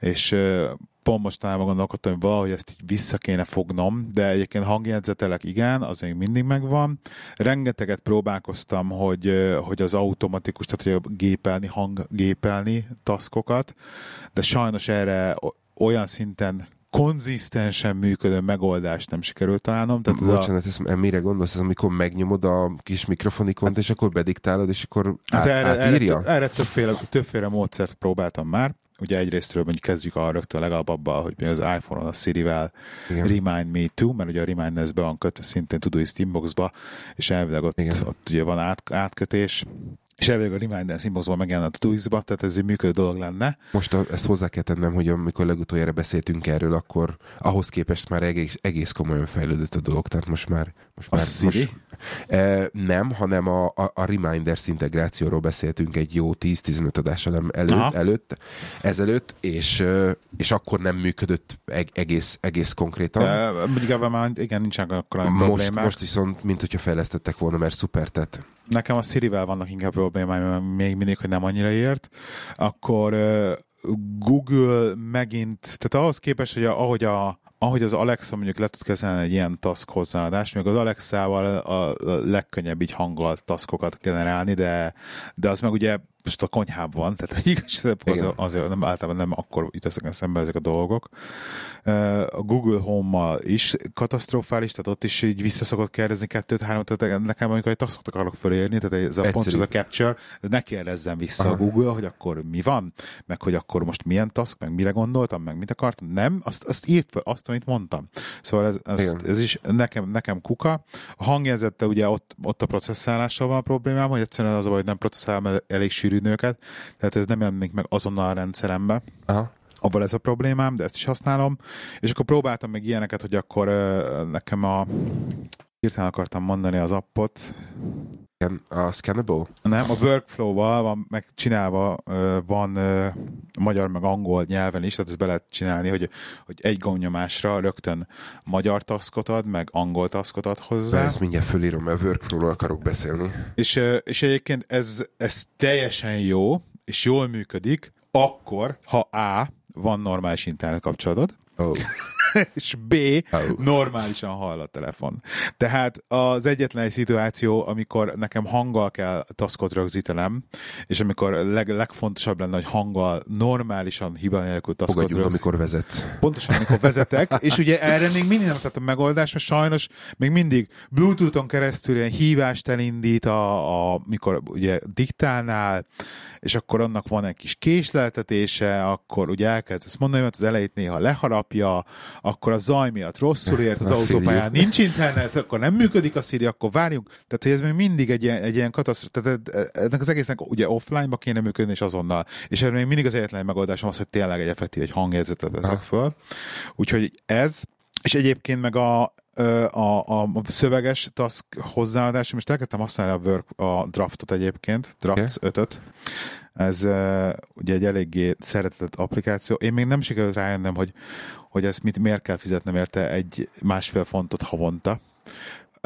és uh, pont mostanában gondolkodtam, hogy valahogy ezt így vissza kéne fognom, de egyébként hangjegyzetelek igen, az még mindig megvan. Rengeteget próbálkoztam, hogy, hogy az automatikus, tehát hogy gépelni, hanggépelni taszkokat, de sajnos erre olyan szinten konzisztensen működő megoldást nem sikerült találnom. Tehát Bocsánat, a... ezt mire gondolsz? Ez amikor megnyomod a kis mikrofonikont, hát, és akkor bediktálod, és akkor hát át, erre, átírja? Erre, erre többféle, többféle módszert próbáltam már ugye egyrésztről mondjuk kezdjük a rögtön legalább abban, hogy mi az iPhone-on a Siri-vel Igen. Remind Me To, mert ugye a Reminders be van kötve szintén Todoist Inboxba, és elvileg ott, ott ugye van át, átkötés, és elvileg a Reminder Inboxban megjelent a Todoist-ba, tehát ez egy működő dolog lenne. Most a, ezt hozzá kell tennem, hogy amikor legutoljára beszéltünk erről, akkor ahhoz képest már egész, egész komolyan fejlődött a dolog, tehát most már... Most a már, Siri? Most, e, nem, hanem a, a, a Reminders integrációról beszéltünk egy jó 10-15 adással előtt, előtt, ezelőtt, és, és akkor nem működött egész, egész konkrétan. De, mondjuk már igen, nincsenek akkor most, problémák. Most viszont, mint hogyha fejlesztettek volna, mert szuper tett. Nekem a Siri-vel vannak inkább problémáim, még mindig, hogy nem annyira ért. Akkor Google megint, tehát ahhoz képest, hogy ahogy a, ahogy az Alexa mondjuk le tud kezelni egy ilyen task hozzáadást, még az Alexa-val a legkönnyebb így hangolt taskokat generálni, de, de az meg ugye most a konyhában van, tehát igazából az, azért nem, általában nem akkor jut eszembe ezek a dolgok. A Google Home-mal is katasztrofális, tehát ott is így visszaszokott kérdezni kettőt, hármat, tehát nekem amikor egy taskot akarok fölérni, tehát ez a Egyszerű. pont, ez a capture, ne kérdezzem vissza Aha. a Google, hogy akkor mi van, meg hogy akkor most milyen task, meg mire gondoltam, meg mit akartam. Nem, azt, azt írt fel, azt, amit mondtam. Szóval ez, ez, ez is nekem, nekem kuka. A hangjegyzette ugye ott, ott a processzálással van a problémám, hogy egyszerűen az a baj, hogy nem processzálom elég sűrű nőket, tehát ez nem jelenik meg azonnal a rendszerembe. Aha avval ez a problémám, de ezt is használom. És akkor próbáltam meg ilyeneket, hogy akkor nekem a hirtelen akartam mondani az appot. A Scannable? Nem, a workflow-val van megcsinálva, van magyar meg angol nyelven is, tehát ezt be lehet csinálni, hogy, hogy egy gomnyomásra rögtön magyar taszkot ad, meg angol taszkot ad hozzá. De ezt mindjárt fölírom, mert a workflow-ról akarok beszélni. És, és egyébként ez, ez teljesen jó, és jól működik, akkor, ha A, van normális internet kapcsolatod, oh. <laughs> és B, normálisan hall a telefon. Tehát az egyetlen egy szituáció, amikor nekem hanggal kell taszkot rögzítenem, és amikor leg, legfontosabb lenne, hogy hanggal normálisan hiba nélkül taszkot rögzítenem. amikor vezetsz. Pontosan, amikor vezetek, <laughs> és ugye erre még mindig nem a megoldás, mert sajnos még mindig Bluetooth-on keresztül ilyen hívást elindít, a, a, mikor ugye diktálnál, és akkor annak van egy kis késleltetése, akkor ugye elkezd ezt mondani, mert az elejét néha leharapja, akkor a zaj miatt rosszul ért az <laughs> autópályán, nincs internet, akkor nem működik a Siri, akkor várjunk. Tehát, hogy ez még mindig egy ilyen, egy ilyen katasztrófa. Tehát ennek az egésznek ugye offline-ba kéne működni, és azonnal. És erre még mindig az egyetlen megoldásom az, hogy tényleg egy effektív, egy hangjelzetet veszek föl. Úgyhogy ez, és egyébként meg a, a, a, a szöveges task hozzáadás, most elkezdtem használni a, work, a draftot egyébként, drafts okay. 5-öt. Ez uh, ugye egy eléggé szeretett applikáció. Én még nem sikerült rájönnöm, hogy, hogy ezt mit, miért kell fizetnem érte egy másfél fontot havonta.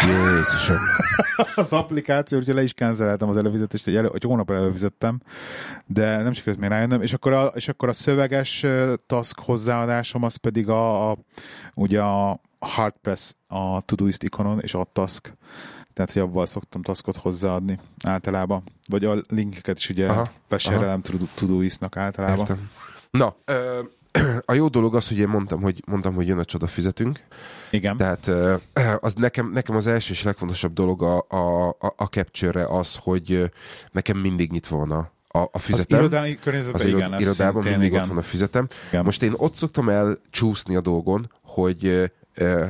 Jézusom. <laughs> az applikáció, úgyhogy le is canceleltem az előfizetést, hogy, elő, hogy hónap előfizettem, de nem sikerült még rájönnöm, és akkor a, és akkor a szöveges task hozzáadásom az pedig a, a ugye a hard press a Todoist ikonon, és a task tehát hogy avval szoktam taskot hozzáadni általában. Vagy a linkeket is ugye Aha, beserelem Todoist-nak általában. Értem. Na, ö, a jó dolog az, hogy én mondtam, hogy, mondtam, hogy jön a csoda fizetünk. Igen. Tehát az nekem, nekem az első és legfontosabb dolog a, a, a, capture az, hogy nekem mindig nyitva van a, a, a Az füzetem. irodai környezetben az igen, irodában szintén mindig igen. ott van a füzetem. Igen. Most én ott szoktam el csúszni a dolgon, hogy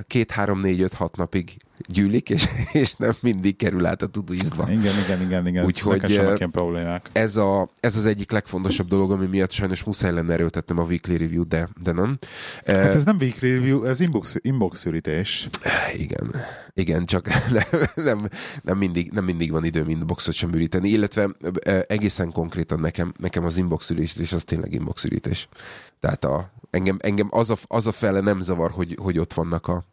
két, három, négy, öt, hat napig gyűlik, és, <laughs> és nem mindig kerül át a Todoistba. Igen, igen, igen, igen. Úgyhogy. Ez, a, ez az egyik legfontosabb dolog, ami miatt sajnos muszáj lenne erőltetnem a weekly review, de, de nem. Hát ez nem weekly review, ez inbox, inbox ürítés. Igen, igen, csak <laughs> nem, nem, nem, mindig, nem mindig van időm inboxot sem üríteni, illetve egészen konkrétan nekem, nekem az inbox ürítés az tényleg inbox ürítés. Tehát a, engem, engem az, a, az a fele nem zavar, hogy, hogy ott vannak a,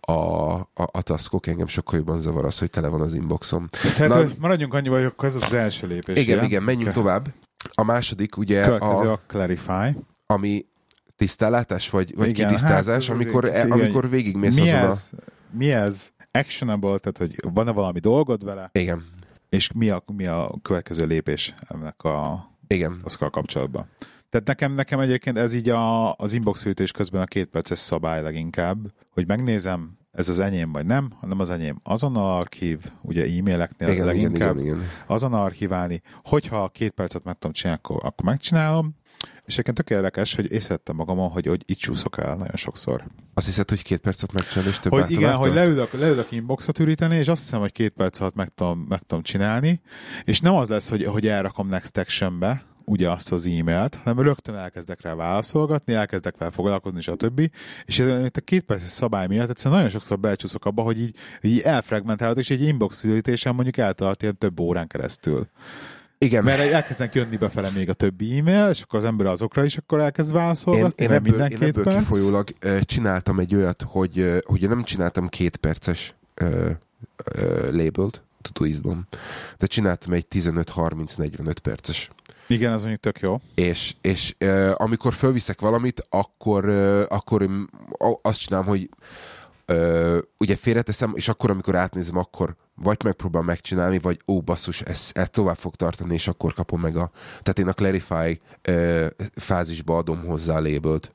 a, a, a taskok, engem sokkal jobban zavar az, hogy tele van az inboxom. Tehát Na- maradjunk annyiba, hogy akkor ez az első lépés. Igen, ugye? igen, menjünk Ke- tovább. A második ugye, Következő a, a Clarify. ami tisztálátás, vagy, vagy Igen, kitisztázás, hát amikor, igen. amikor végigmész Mi azon ez, mi ez actionable, tehát hogy van-e valami dolgod vele, a... Igen, és mi a, mi a következő lépés ennek a igen. azzal kapcsolatban. Tehát nekem, nekem egyébként ez így a, az inbox ürítés közben a két perces szabály leginkább, hogy megnézem, ez az enyém vagy nem, hanem az enyém azonnal archív, ugye e-maileknél Igen, igen, leginkább igen, igen. azonnal archiválni, hogyha két percet meg tudom csinálni, akkor, akkor megcsinálom, és egyébként tök érdekes, hogy észrevettem magamon, hogy, hogy itt csúszok el nagyon sokszor. Azt hiszed, hogy két percet megcsinálni, és több Hogy igen, hogy leülök, leülök inboxot üríteni, és azt hiszem, hogy két perc alatt meg tudom, meg tudom csinálni, és nem az lesz, hogy, hogy elrakom next actionbe, ugye azt az e-mailt, hanem rögtön elkezdek rá válaszolgatni, elkezdek vele foglalkozni, stb. És ez a két perces szabály miatt egyszerűen nagyon sokszor belcsúszok abba, hogy így, így elfragmentálod, és egy inbox ürítésen mondjuk eltart ilyen több órán keresztül. Igen, Mert elkezdenek jönni befele még a többi e-mail, és akkor az ember azokra is akkor elkezd én, válaszolgatni, én mert ebből, én ebből perc. kifolyólag csináltam egy olyat, hogy, hogy nem csináltam két perces ö, ö, labelt Todoistban, de csináltam egy 15-30-45 perces. Igen, az mondjuk tök jó. És, és ö, amikor fölviszek valamit, akkor, ö, akkor én azt csinálom, hogy ö, ugye félreteszem, és akkor, amikor átnézem, akkor vagy megpróbálom megcsinálni, vagy ó, basszus, ez, ez tovább fog tartani, és akkor kapom meg a... Tehát én a Clarify ö, fázisba adom hozzá a labelt,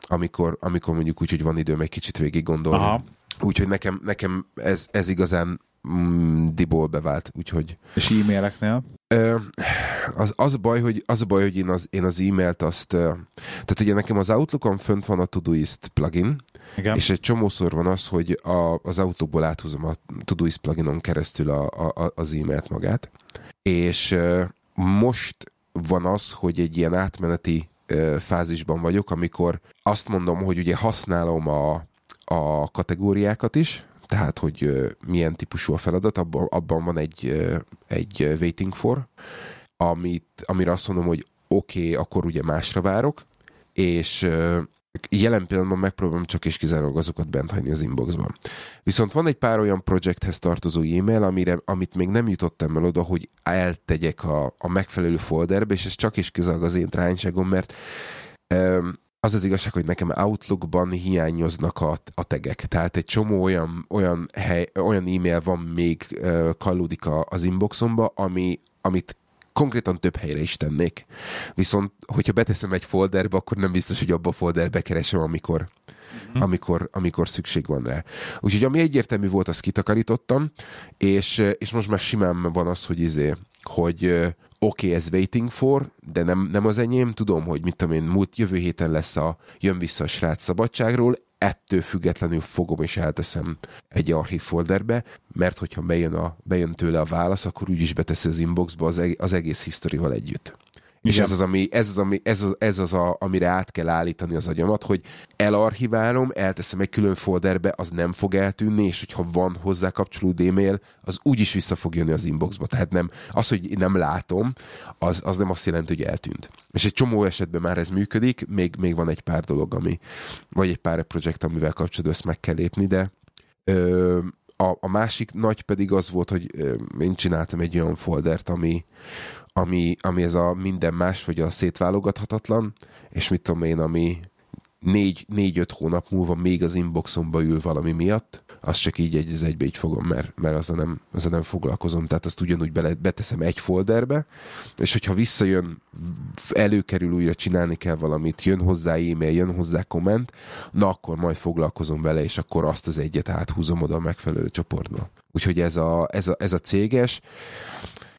amikor, amikor mondjuk úgy, hogy van időm egy kicsit végig gondolni. Aha. Úgyhogy nekem, nekem ez, ez igazán mm, diból bevált, úgyhogy És e-maileknél? Ö, az, az, a baj, hogy, az a baj, hogy én az, én az e-mailt azt, ö, tehát ugye nekem az Outlookon fönt van a Todoist plugin, Igen. és egy csomószor van az, hogy a, az Outlookból áthúzom a Todoist pluginon keresztül a, a, az e-mailt magát, és ö, most van az, hogy egy ilyen átmeneti ö, fázisban vagyok, amikor azt mondom, hogy ugye használom a, a kategóriákat is, tehát, hogy milyen típusú a feladat, abban, van egy, egy waiting for, amit, amire azt mondom, hogy oké, okay, akkor ugye másra várok, és jelen pillanatban megpróbálom csak és kizárólag azokat bent hagyni az inboxban. Viszont van egy pár olyan projekthez tartozó e-mail, amire, amit még nem jutottam el oda, hogy eltegyek a, a megfelelő folderbe, és ez csak és kizárólag az én trányságom, mert öm, az az igazság, hogy nekem Outlookban hiányoznak a, a tegek. Tehát egy csomó olyan, olyan, hely, olyan e-mail van még uh, kallódik az inboxomba, ami, amit konkrétan több helyre is tennék. Viszont, hogyha beteszem egy folderbe, akkor nem biztos, hogy abba a folderbe keresem, amikor, Mhm. amikor, amikor szükség van rá. Úgyhogy ami egyértelmű volt, azt kitakarítottam, és, és most már simán van az, hogy izé, hogy oké, okay, ez waiting for, de nem, nem az enyém, tudom, hogy mit tudom én, múlt jövő héten lesz a jön vissza a srác szabadságról, ettől függetlenül fogom és elteszem egy archív folderbe, mert hogyha bejön, a, bejön tőle a válasz, akkor úgyis beteszi az inboxba az, eg- az egész historival együtt. És Igen. ez az, ami, ez az, ami, ez az, ez az a, amire át kell állítani az agyamat, hogy elarchiválom, elteszem egy külön folderbe, az nem fog eltűnni, és hogyha van hozzá kapcsolódó e-mail, az úgyis vissza fog jönni az inboxba. Tehát nem, az, hogy nem látom, az, az nem azt jelenti, hogy eltűnt. És egy csomó esetben már ez működik, még, még van egy pár dolog, ami, vagy egy pár projekt, amivel kapcsolatban ezt meg kell lépni, de ö, a, a másik nagy pedig az volt, hogy én csináltam egy olyan foldert, ami, ami, ami ez a minden más, vagy a szétválogathatatlan, és mit tudom én, ami négy, négy-öt hónap múlva még az inboxomba ül valami miatt, azt csak így egy az egybe így fogom, mert, mert azzal, nem, azzal nem foglalkozom. Tehát azt ugyanúgy bele, beteszem egy folderbe, és hogyha visszajön, előkerül újra csinálni kell valamit, jön hozzá e-mail, jön hozzá komment, na akkor majd foglalkozom vele, és akkor azt az egyet áthúzom oda a megfelelő csoportba. Úgyhogy ez a, ez a, ez a céges.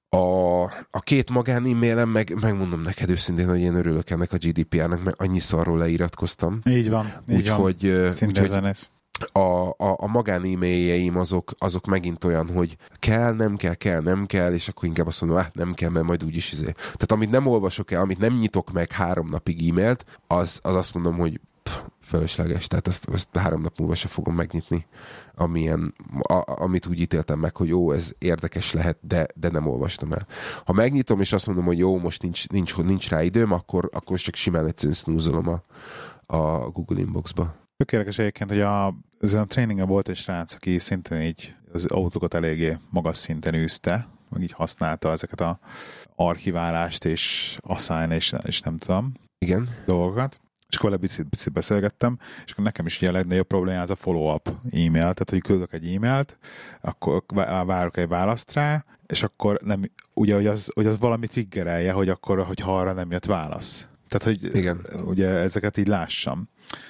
A, a két magán e-mailem, meg, megmondom neked őszintén, hogy én örülök ennek a GDPR-nak, mert annyi szarról leiratkoztam. Így van. Úgyhogy, van. Szinte úgyhogy a, a, a magán e-mailjeim azok, azok megint olyan, hogy kell, nem kell, kell, nem kell, és akkor inkább azt mondom, hát nem kell, mert majd úgyis izé. Tehát amit nem olvasok el, amit nem nyitok meg három napig e-mailt, az, az azt mondom, hogy pff, fölösleges, tehát azt, azt három nap múlva se fogom megnyitni, amilyen, a, amit úgy ítéltem meg, hogy jó, ez érdekes lehet, de, de nem olvastam el. Ha megnyitom, és azt mondom, hogy jó, most nincs, nincs, nincs rá időm, akkor, akkor csak simán egyszerűen snúzolom a, a Google Inboxba. Tökéletes egyébként, hogy a, ezen a tréningen volt egy srác, aki szintén így az autókat eléggé magas szinten űzte, meg így használta ezeket a archiválást és assign és, és nem tudom Igen. dolgokat. És akkor vele picit, picit beszélgettem, és akkor nekem is ugye a legnagyobb probléma az a follow-up e-mail, tehát hogy küldök egy e-mailt, akkor várok egy választ rá, és akkor nem, ugye, hogy az, hogy az valami triggerelje, hogy akkor, hogy arra nem jött válasz. Tehát, hogy Igen. ugye ezeket így lássam.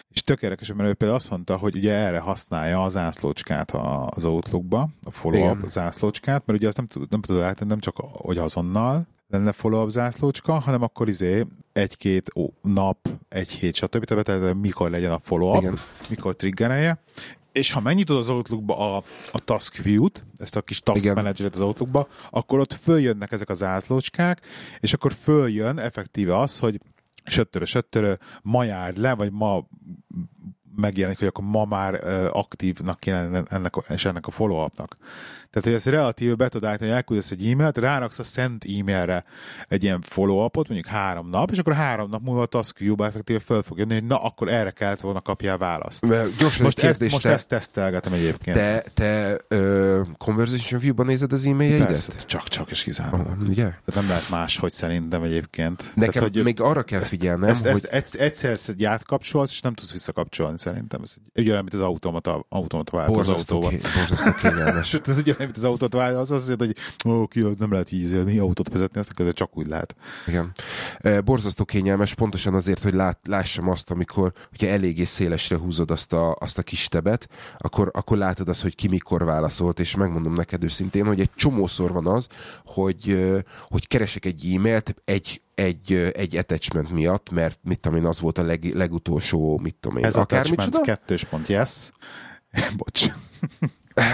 És tök érdekes, mert ő például azt mondta, hogy ugye erre használja az zászlócskát az Outlookba, a follow-up Igen. zászlócskát, mert ugye azt nem, nem tudod áttenni, nem csak hogy azonnal lenne follow-up zászlócska, hanem akkor izé egy-két ó- nap, egy hét, stb. Tehát mikor legyen a follow-up, Igen. mikor triggerelje. És ha megnyitod az Outlookba a, a Task View-t, ezt a kis Task Igen. Manager-et az Outlookba, akkor ott följönnek ezek a zászlócskák, és akkor följön effektíve az, hogy söttörö, söttörö, ma jár le, vagy ma megjelenik, hogy akkor ma már aktívnak kéne ennek, és ennek a follow-upnak. Tehát, hogy ezt relatív be tudod állítani, hogy elküldesz egy e-mailt, ráraksz a szent e-mailre egy ilyen follow-upot, mondjuk három nap, és akkor három nap múlva a task view-ba effektíve föl fog jönni, hogy na, akkor erre kellett volna kapjál választ. Mert Gyorsan Most, egy ezt, kérdés, most te, ezt tesztelgetem egyébként. te, te ö, Conversation View-ban nézed az e-mailjeidet? Persze, csak, csak és kizárólag. Ah, ugye? Tehát nem lehet máshogy szerintem egyébként. Nekem Tehát, hogy még arra kell figyelnem, ezt, hogy... ezt, ezt, egyszer ezt egy átkapcsolsz, és nem tudsz visszakapcsolni szerintem. Ez egy, ugyanolyan, mint az automata, automata vált az Borzasztó, autóban. ké, borzasztó kényelmes. <laughs> Ez ugyanolyan, <laughs> mint az autót vált, az az, hogy ó, ki, nem lehet így autót vezetni, azt közben csak úgy lehet. Igen. E, Borzasztó kényelmes, pontosan azért, hogy lát, lássam azt, amikor hogyha eléggé szélesre húzod azt a, azt a kis tebet, akkor, akkor látod azt, hogy ki mikor válaszolt, és megmondom neked őszintén, hogy egy csomószor van az, hogy, hogy keresek egy e-mailt egy, egy, egy attachment miatt, mert mit tudom én, az volt a leg, legutolsó, mit tudom én, Ez akármicsoda. attachments kettős pont, yes. <laughs> Bocs.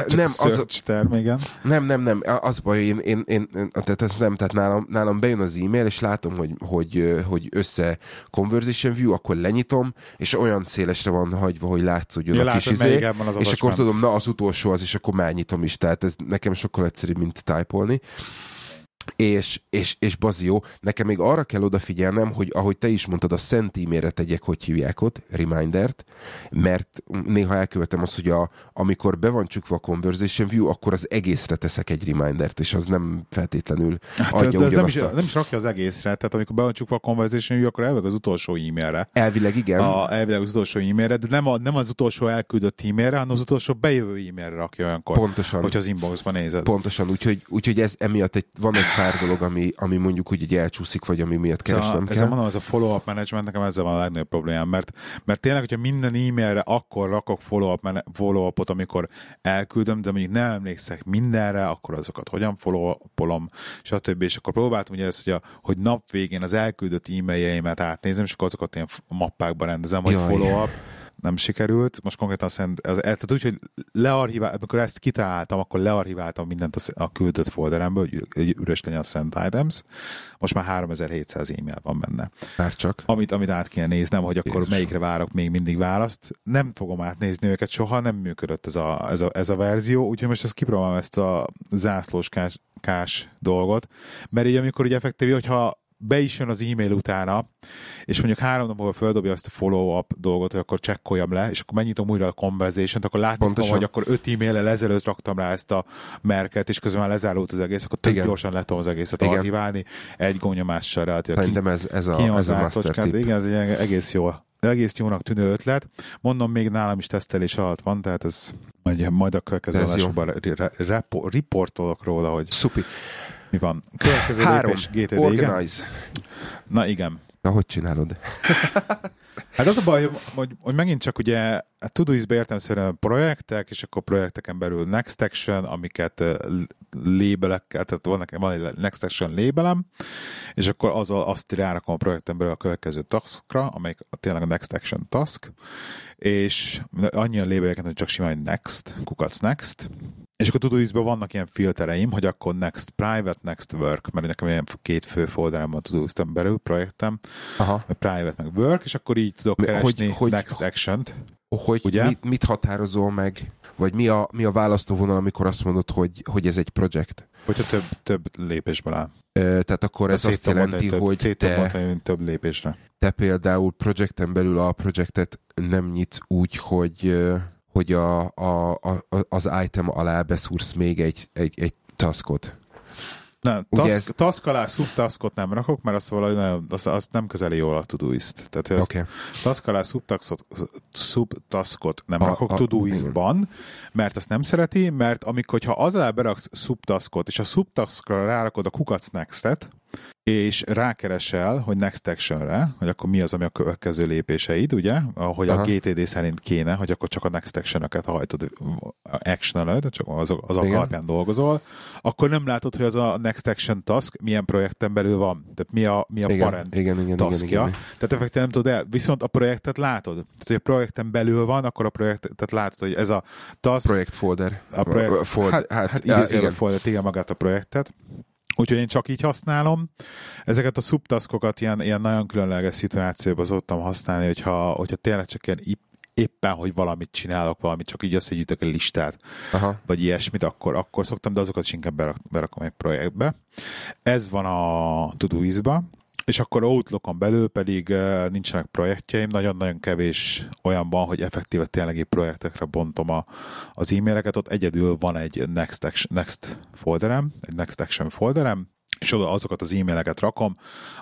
Nem, az, term, igen. Nem, nem, nem, az baj, én, én, én, én tehát ez nem, tehát nálam, nálam bejön az e-mail, és látom, hogy, hogy, hogy össze conversation view, akkor lenyitom, és olyan szélesre van hagyva, hogy látszódjon Ja, a kis izé, van az és akkor tudom, na az utolsó az, és akkor már nyitom is, tehát ez nekem sokkal egyszerűbb, mint typolni. És, és, és bazió, nekem még arra kell odafigyelnem, hogy ahogy te is mondtad, a szent e-mailre tegyek, hogy hívják ott, remindert, mert néha elkövetem azt, hogy a, amikor be van csukva a conversation view, akkor az egészre teszek egy remindert, és az nem feltétlenül Hát, adja de ez nem is, a... nem is rakja az egészre, tehát amikor be van csukva a conversation view, akkor elveg az utolsó e-mailre. Elvileg igen, A, elvileg az utolsó e-mailre, de nem, a, nem az utolsó elküldött e-mailre, hanem az utolsó bejövő e-mailre rakja olyankor, pontosan. hogyha az inboxban nézed. Pontosan, úgyhogy, úgyhogy ez emiatt egy, van egy pár dolog, ami, ami mondjuk úgy egy elcsúszik, vagy ami miatt keresnem ez a, kell. mondom, ez a follow-up management, nekem ezzel van a legnagyobb problémám, mert, mert tényleg, hogyha minden e-mailre akkor rakok follow-up, follow-upot, amikor elküldöm, de mondjuk nem emlékszek mindenre, akkor azokat hogyan follow-upolom, stb. És akkor próbáltam ugye ezt, hogy, a, hogy nap végén az elküldött e-mailjeimet átnézem, és akkor azokat ilyen mappákba rendezem, hogy Jaj. follow-up, nem sikerült. Most konkrétan szent, az, tehát úgy, hogy learchivál, amikor ezt kitaláltam, akkor learchiváltam mindent a, a küldött folderemből, hogy üres legyen a sent items. Most már 3700 e-mail van benne Már csak. amit, amit át kéne néznem, hogy akkor Jézusom. melyikre várok még mindig választ. Nem fogom átnézni őket soha, nem működött ez a, ez a, ez a verzió, úgyhogy most ezt kipróbálom ezt a zászlós kás, kás dolgot, mert így amikor ugye effektív, hogyha be is jön az e-mail utána, és mondjuk három nap múlva földobja azt a follow-up dolgot, hogy akkor csekkoljam le, és akkor megnyitom újra a conversation akkor látni fogom, Pontosan. hogy akkor öt e-mail ezelőtt raktam rá ezt a merket, és közben már lezárult az egész, akkor tök Igen. gyorsan le tudom az egészet Igen. archiválni, egy gónyomással relatíve Szerintem ez, ez a, ez a master ászlócskát, tip. igen, ez egy egész jól egész jónak tűnő ötlet. Mondom, még nálam is tesztelés alatt van, tehát ez majd, majd a következő Ez jó. adásokban re- repo- riportolok róla, hogy Szupi. Mi van. Következő Három. lépés GTD, igen? Organize. Na igen. Na, hogy csinálod? <laughs> Hát az a baj, hogy, hogy megint csak ugye Todoist-be értelemszerűen projektek, és akkor projekteken belül Next Action, amiket ö, lébelekkel, tehát van nekem van egy Next Action lébelem, és akkor azzal azt rárakom a projekten belül a következő taskra, amelyik tényleg a Next Action task, és annyian lébeleket, hogy csak simán Next, kukac Next, és akkor Todoist-ben vannak ilyen filtereim, hogy akkor Next Private, Next Work, mert nekem ilyen két fő folderem van Todoist-en belül, projektem, Aha. Private, meg Work, és akkor így tudok keresni hogy- hogy- Next Action-t. Hogy Ugye? mit, mit határozol meg? Vagy mi a, mi a választóvonal, amikor azt mondod, hogy, hogy ez egy projekt? Hogyha több, több lépésből áll. Ö, Tehát akkor ez azt jelenti, több, hogy te, több lépésre. te például projekten belül a projektet nem nyitsz úgy, hogy, hogy a, a, a, az item alá beszúrsz még egy, egy, egy taskot. Nem, task, ez- task alá subtaskot nem rakok, mert azt valahogy nagyon, azt, azt nem kezeli jól a Todoist. Tehát hogy okay. task alá subtaskot, subtaskot nem A- a, rakok a- Todoist-ban, mert azt nem szereti, mert amikor, ha az alá beraksz subtaskot, és a subtaskra rárakod a kukac next-et, és rákeresel, hogy next actionre, hogy akkor mi az, ami a következő lépéseid, ugye? Ahogy Aha. a GTD szerint kéne, hogy akkor csak a next action-öket hajtod, actioneled, csak azok Igen. alapján dolgozol, akkor nem látod, hogy az a next action task milyen projekten belül van. Tehát mi a, mi a Igen, parent igen, igen, igen, taskja. igen. Tehát effektíven nem tudod el. Viszont a projektet látod. Tehát, hogy a projekten belül van, akkor a projektet látod, hogy ez a task, Projekt folder. a projekt, Fold, hát, hát, hát idézőjelben igen. foldet, igen, magát a projektet. Úgyhogy én csak így használom. Ezeket a subtaskokat ilyen, ilyen nagyon különleges szituációban szoktam használni, hogyha, hogyha tényleg csak ilyen éppen, hogy valamit csinálok, valamit, csak így összegyűjtök egy listát, Aha. vagy ilyesmit, akkor, akkor szoktam, de azokat is inkább berak, berakom egy projektbe. Ez van a Todoist-ba, és akkor Outlookon belül pedig nincsenek projektjeim, nagyon-nagyon kevés olyan van, hogy effektíve ténylegi projektekre bontom a, az e-maileket, ott egyedül van egy Next, action, Next folderem, egy Next Action folderem, és oda azokat az e-maileket rakom,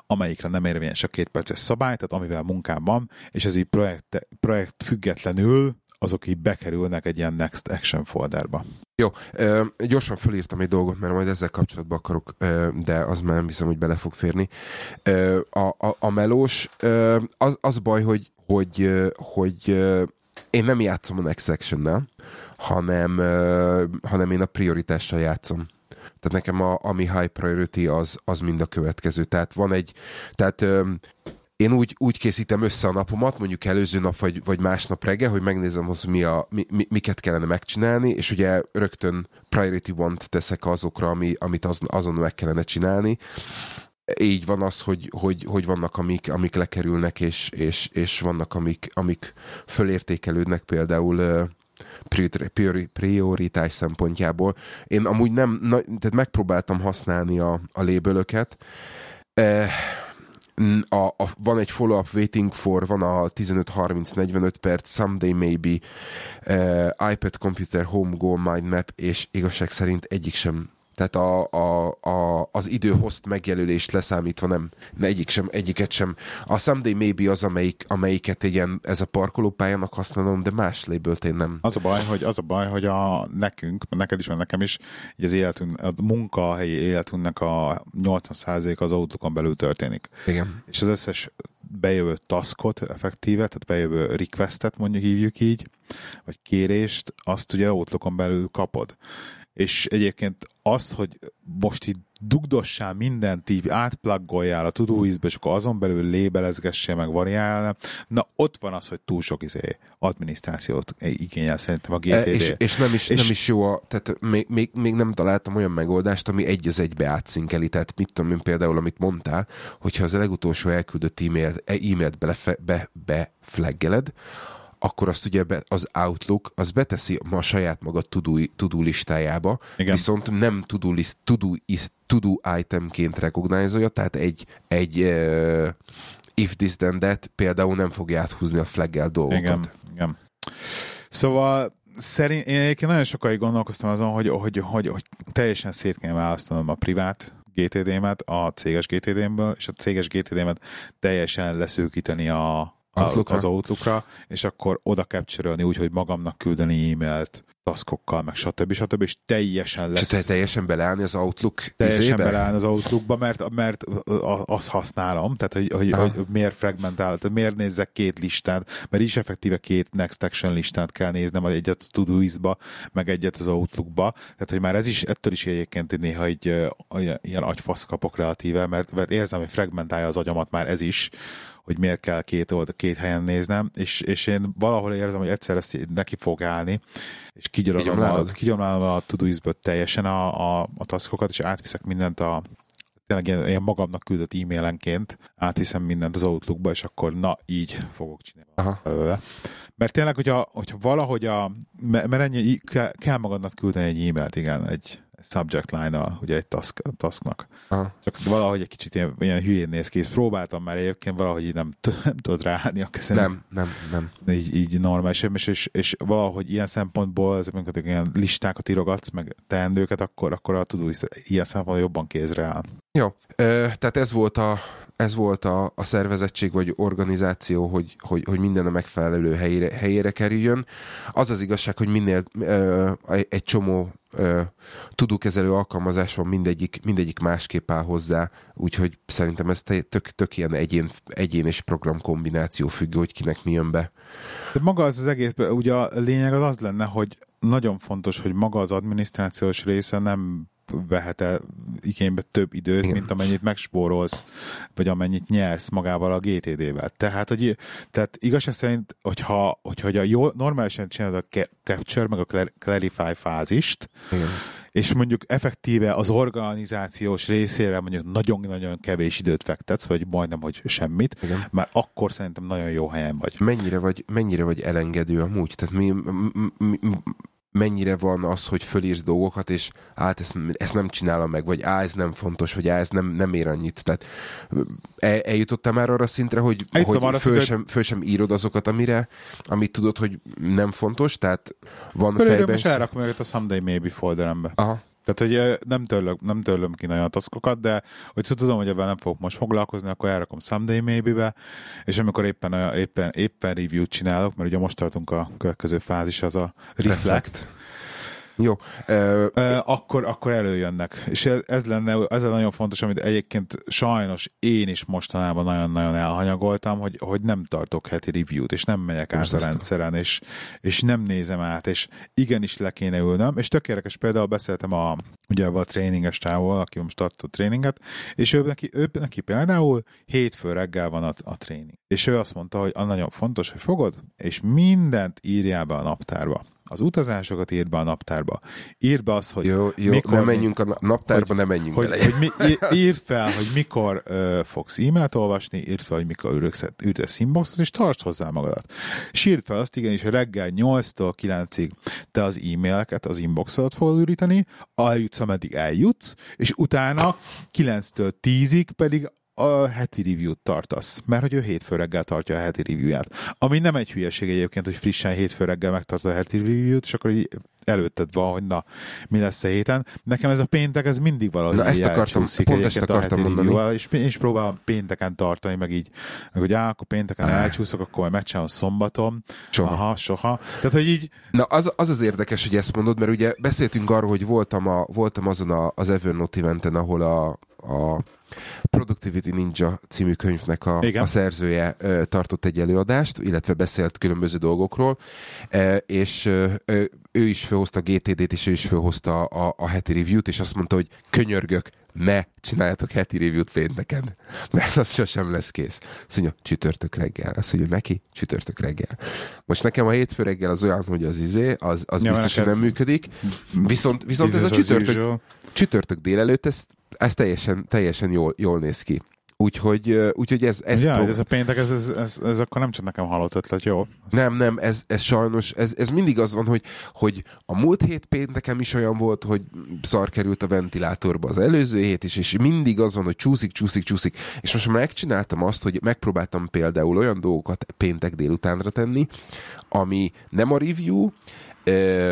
amelyikre nem érvényes a két perces szabály, tehát amivel munkám van, és ez így projekt, projekt függetlenül azok így bekerülnek egy ilyen Next Action folderba. Jó, ö, gyorsan fölírtam egy dolgot, mert majd ezzel kapcsolatban akarok, ö, de az már nem hiszem, hogy bele fog férni. Ö, a, a, a melós, ö, az, az baj, hogy, hogy, hogy én nem játszom a Next Action-nel, hanem, ö, hanem én a prioritással játszom. Tehát nekem a, ami high priority, az, az mind a következő. Tehát van egy, tehát ö, én úgy, úgy készítem össze a napomat, mondjuk előző nap vagy, vagy másnap reggel, hogy megnézem, hogy mi a, mi, mi, miket kellene megcsinálni, és ugye rögtön priority one-t teszek azokra, ami, amit az, azon meg kellene csinálni. Így van az, hogy, hogy, hogy vannak, amik, amik lekerülnek, és, és, és vannak, amik, amik fölértékelődnek például prioritás szempontjából. Én amúgy nem, na, tehát megpróbáltam használni a, a lébölöket, a, a, van egy follow-up waiting for, van a 15-30-45 perc, someday maybe, uh, iPad computer home goal mind map, és igazság szerint egyik sem tehát a, a, a, az időhozt megjelölést leszámítva nem, ne egyik sem, egyiket sem. A Someday Maybe az, amelyik, amelyiket ilyen, ez a parkolópályának használom, de más labelt én nem. Az a baj, hogy, az a baj, hogy a nekünk, neked is van nekem is, így az életünk, a munkahelyi életünknek a 80% az autókon belül történik. Igen. És az összes bejövő taskot effektíve, tehát bejövő requestet mondjuk hívjuk így, vagy kérést, azt ugye Outlookon belül kapod. És egyébként azt, hogy most így dugdossál mindent, így átpluggoljál a Todoist-be, és akkor azon belül lébelezgessél, meg variálnál, na ott van az, hogy túl sok izé, adminisztrációt igényel szerintem a GTD. E, és, és, nem is, És- nem is jó, a, tehát még, még, még, nem találtam olyan megoldást, ami egy az egybe átszinkeli. Tehát mit tudom én például, amit mondtál, hogyha az legutolsó elküldött e-mail, e-mailt belefe, be, beflaggeled, akkor azt ugye be, az Outlook, az beteszi ma saját maga to-do, to-do listájába, Igen. viszont nem to-do, list, is, to-do itemként recognize tehát egy, egy uh, if this then that például nem fogja áthúzni a flaggel dolgokat. Igen, igen. Szóval szerint, én egyébként nagyon sokáig gondolkoztam azon, hogy, hogy, hogy, hogy teljesen szét kell választanom a privát GTD-met a céges GTD-ből, és a céges GTD-met teljesen leszűkíteni a, Outlookra? az Outlookra, és akkor oda capture úgy, hogy magamnak küldeni e-mailt, taskokkal, meg stb. stb. és teljesen lesz... És te teljesen beleállni az Outlook teljesen izébe? beleállni az Outlookba, mert, mert azt használom, tehát hogy, hogy, Aha. hogy miért fragmentál, tehát miért nézzek két listát, mert is effektíve két Next Action listát kell néznem, egyet a Todoist-ba, meg egyet az Outlookba, tehát hogy már ez is, ettől is egyébként néha olyan- ilyen agyfasz kapok relatíve, mert, mert érzem, hogy fragmentálja az agyamat már ez is, hogy miért kell két, old, két helyen néznem, és, és én valahol érzem, hogy egyszer ezt neki fog állni, és kigyomlálom a, kigyomlálom a Todoist-ből teljesen a, a, a taskokat, és átviszek mindent a tényleg ilyen, magamnak küldött e-mailenként átviszem mindent az Outlookba, és akkor na, így fogok csinálni Aha. belőle. Mert tényleg, hogyha, hogyha valahogy a, mert ennyi, kell, kell magadnak küldeni egy e-mailt, igen, egy subject line-al, ugye egy task, tasknak. Aha. Csak valahogy egy kicsit ilyen, ilyen hülyén néz ki, és próbáltam már egyébként valahogy így nem, t- nem tudod ráállni a kezem. Nem, nem, nem. Így, így normális, és, és, és valahogy ilyen szempontból, ez, amikor ilyen listákat írogatsz, meg teendőket, akkor, akkor a tudó ilyen szempontból jobban kézre áll. Jó, ö, tehát ez volt a ez volt a, a szervezettség vagy organizáció, hogy, hogy, hogy minden a megfelelő helyére, helyére kerüljön. Az az igazság, hogy minél ö, egy csomó ö, tudókezelő alkalmazás van, mindegyik, mindegyik másképp áll hozzá, úgyhogy szerintem ez tök, tök ilyen egyén, egyén és program kombináció függő, hogy kinek mi jön be. De maga az az egész, ugye a lényeg az az lenne, hogy nagyon fontos, hogy maga az adminisztrációs része nem vehet el igénybe több időt, Igen. Mint amennyit megspórolsz, vagy amennyit nyersz magával a GTD-vel. Tehát, hogy, tehát igazság szerint, hogyha, hogyha hogy a jól, normálisan csinálod a ca- capture, meg a clar- clarify fázist, Igen. és mondjuk effektíve az organizációs részére mondjuk nagyon-nagyon kevés időt fektetsz, vagy majdnem, hogy semmit, Igen. már akkor szerintem nagyon jó helyen vagy. Mennyire vagy, mennyire vagy elengedő amúgy? Tehát mi, m- m- m- mennyire van az, hogy fölírsz dolgokat, és hát ezt, ezt nem csinálom meg, vagy á, ez nem fontos, vagy á, ez nem, nem ér annyit. Tehát el, eljutottál már arra szintre, hogy, hogy föl, sem, föl sem írod azokat, amire, amit tudod, hogy nem fontos, tehát van Fölírom, fejben... és elrakom őket a Someday Maybe folderembe. Aha, Tehát, hogy nem törlöm, nem törlöm ki nagyon a taszkokat, de hogy tudom, hogy ebben nem fogok most foglalkozni, akkor elrakom Someday Maybe-be, és amikor éppen, éppen, éppen review-t csinálok, mert ugye most tartunk a következő fázis, az a Reflect, reflect. <laughs> Jó. Ö, Ö, akkor, akkor előjönnek. És ez, ez lenne, ez a nagyon fontos, amit egyébként sajnos én is mostanában nagyon-nagyon elhanyagoltam, hogy, hogy nem tartok heti review-t, és nem megyek át a rendszeren, és, és nem nézem át, és igenis le kéne ülnöm, és tök érdekes, például beszéltem a, ugye a tréninges távol, aki most tartott a tréninget, és ő neki, ő neki például hétfő reggel van a, a tréning. És ő azt mondta, hogy nagyon fontos, hogy fogod, és mindent írjál be a naptárba. Az utazásokat írd be a naptárba. Írd be azt, hogy jó, jó mikor- nem menjünk a na- naptárba, nem menjünk hogy, bele. hogy mi, írd fel, hogy mikor ö, fogsz e-mailt olvasni, írd fel, hogy mikor ütesz inboxot, és tartsd hozzá magadat. És írd fel azt igenis, hogy reggel 8-tól 9-ig te az e-maileket, az inboxodat fogod üríteni, eljutsz, ameddig eljutsz, és utána 9-től 10-ig pedig a heti review-t tartasz, mert hogy ő hétfő reggel tartja a heti review-ját. Ami nem egy hülyeség egyébként, hogy frissen hétfő reggel megtartod a heti review-t, és akkor így előtted van, hogy na, mi lesz a héten. Nekem ez a péntek, ez mindig valahogy Na, ezt akartam- pont ezt akartam a mondani. és én is próbálom pénteken tartani, meg így, meg hogy á, akkor pénteken Ah. elcsúszok, akkor majd megcsinálom szombaton. Soha. Aha, soha. Tehát, hogy így, Na, az, az az érdekes, hogy ezt mondod, mert ugye beszéltünk arról, hogy voltam, a, voltam azon a, az Evernote eventen, ahol a, a Productivity Ninja című könyvnek a, Igen. a szerzője tartott egy előadást, illetve beszélt különböző dolgokról, e, és ő is felhozta a GTD-t, és ő is felhozta a, a heti review-t, és azt mondta, hogy könyörgök, ne csináljátok heti review-t pénteken, mert az sosem lesz kész. Azt mondja, csütörtök reggel. Azt mondja, neki csütörtök reggel. Most nekem a hétfő reggel az olyan, hogy az izé, az, az Ja, biztos, hogy nem működik. Viszont, viszont ez a business as csütörtök, csütörtök délelőtt, ez, ez teljesen, teljesen jól, jól néz ki. Úgyhogy, úgyhogy ez, ez, ja, prób- ez a péntek, ez, ez, ez, ez, akkor nem csak nekem halott ötlet, jó? Ez- nem, nem, ez, ez sajnos, ez, ez mindig az van, hogy, hogy a múlt hét pénteken is olyan volt, hogy szar került a ventilátorba az előző hét is, és mindig az van, hogy csúszik, csúszik, csúszik. És most megcsináltam azt, hogy megpróbáltam például olyan dolgokat péntek délutánra tenni, ami nem a review,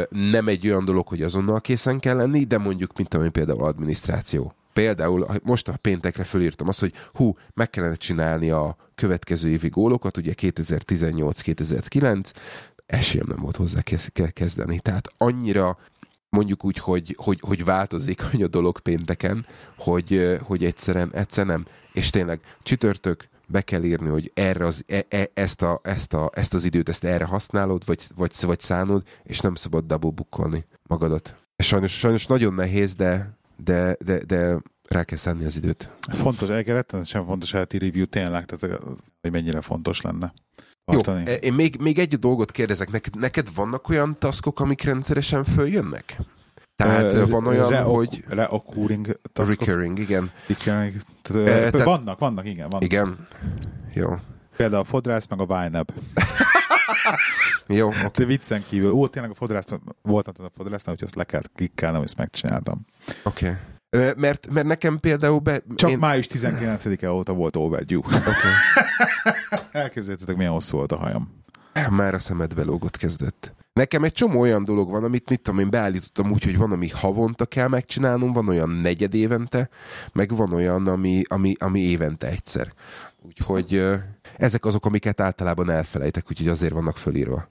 nem egy olyan dolog, hogy azonnal készen kell lenni, de mondjuk, mint ami például adminisztráció. Például most a péntekre fölírtam azt, hogy hú, meg kellene csinálni a következő évi gólokat, ugye 2018-2009, esélyem nem volt hozzá kezdeni. Tehát annyira mondjuk úgy, hogy, hogy, hogy változik <laughs> a dolog pénteken, hogy, hogy egyszerűen, egyszer nem. És tényleg csütörtök, be kell írni, hogy erre az, e, e, ezt, a, ezt, a, ezt az időt ezt erre használod, vagy, vagy, vagy szánod, és nem szabad double bookolni magadat. Sajnos, sajnos nagyon nehéz, de, de, de, de rá kell szenni az időt. Fontos, el sem fontos heti review tényleg, tehát hogy mennyire fontos lenne. Jó, e, én még, még egy dolgot kérdezek, neked, neked vannak olyan taskok, amik rendszeresen följönnek? Tehát uh, van olyan, re- hogy... Reoccurring taskok. Recurring, igen. Recurring. Tehát, uh, tehát, vannak, vannak, igen. Vannak. Igen. Jó. Például a fodrász, meg a Vine <laughs> Jó. Okay. <laughs> De viccen kívül. Ó, tényleg a fodrász, voltam a fodrásznál, hogy azt le kellett klikkelnem, és megcsináltam. Oké. Okay. Mert, mert nekem például... Be, Csak én... május 19-e óta volt overdue. Okay. <laughs> Elképzeljétek, milyen hosszú volt a hajam. Már a szemedbe lógott kezdett. Nekem egy csomó olyan dolog van, amit mit tudom én beállítottam úgy, hogy van, ami havonta kell megcsinálnom, van olyan negyed évente, meg van olyan, ami, ami, ami évente egyszer. Úgyhogy ezek azok, amiket általában elfelejtek, úgyhogy azért vannak fölírva.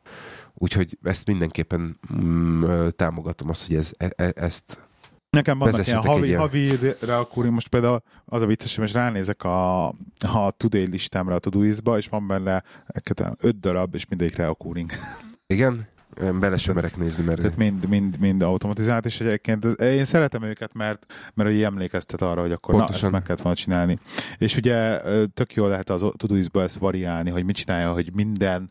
Úgyhogy ezt mindenképpen mm, támogatom azt, hogy ez, e, e, ezt Nekem vannak ilyen havi, havi reakúri, most például az a vicces, hogy most ránézek a, a today listámra a Todoist-ba, és van benne öt darab, és mindegyik reakúring. Igen? Bele sem merek nézni, mert... Tehát mind, mind, mind automatizált, és egyébként én szeretem őket, mert, mert így emlékeztet arra, hogy akkor Pontosan. na, ezt meg kellett volna csinálni. És ugye tök jól lehet az Todoist-ba ezt variálni, hogy mit csinálja, hogy minden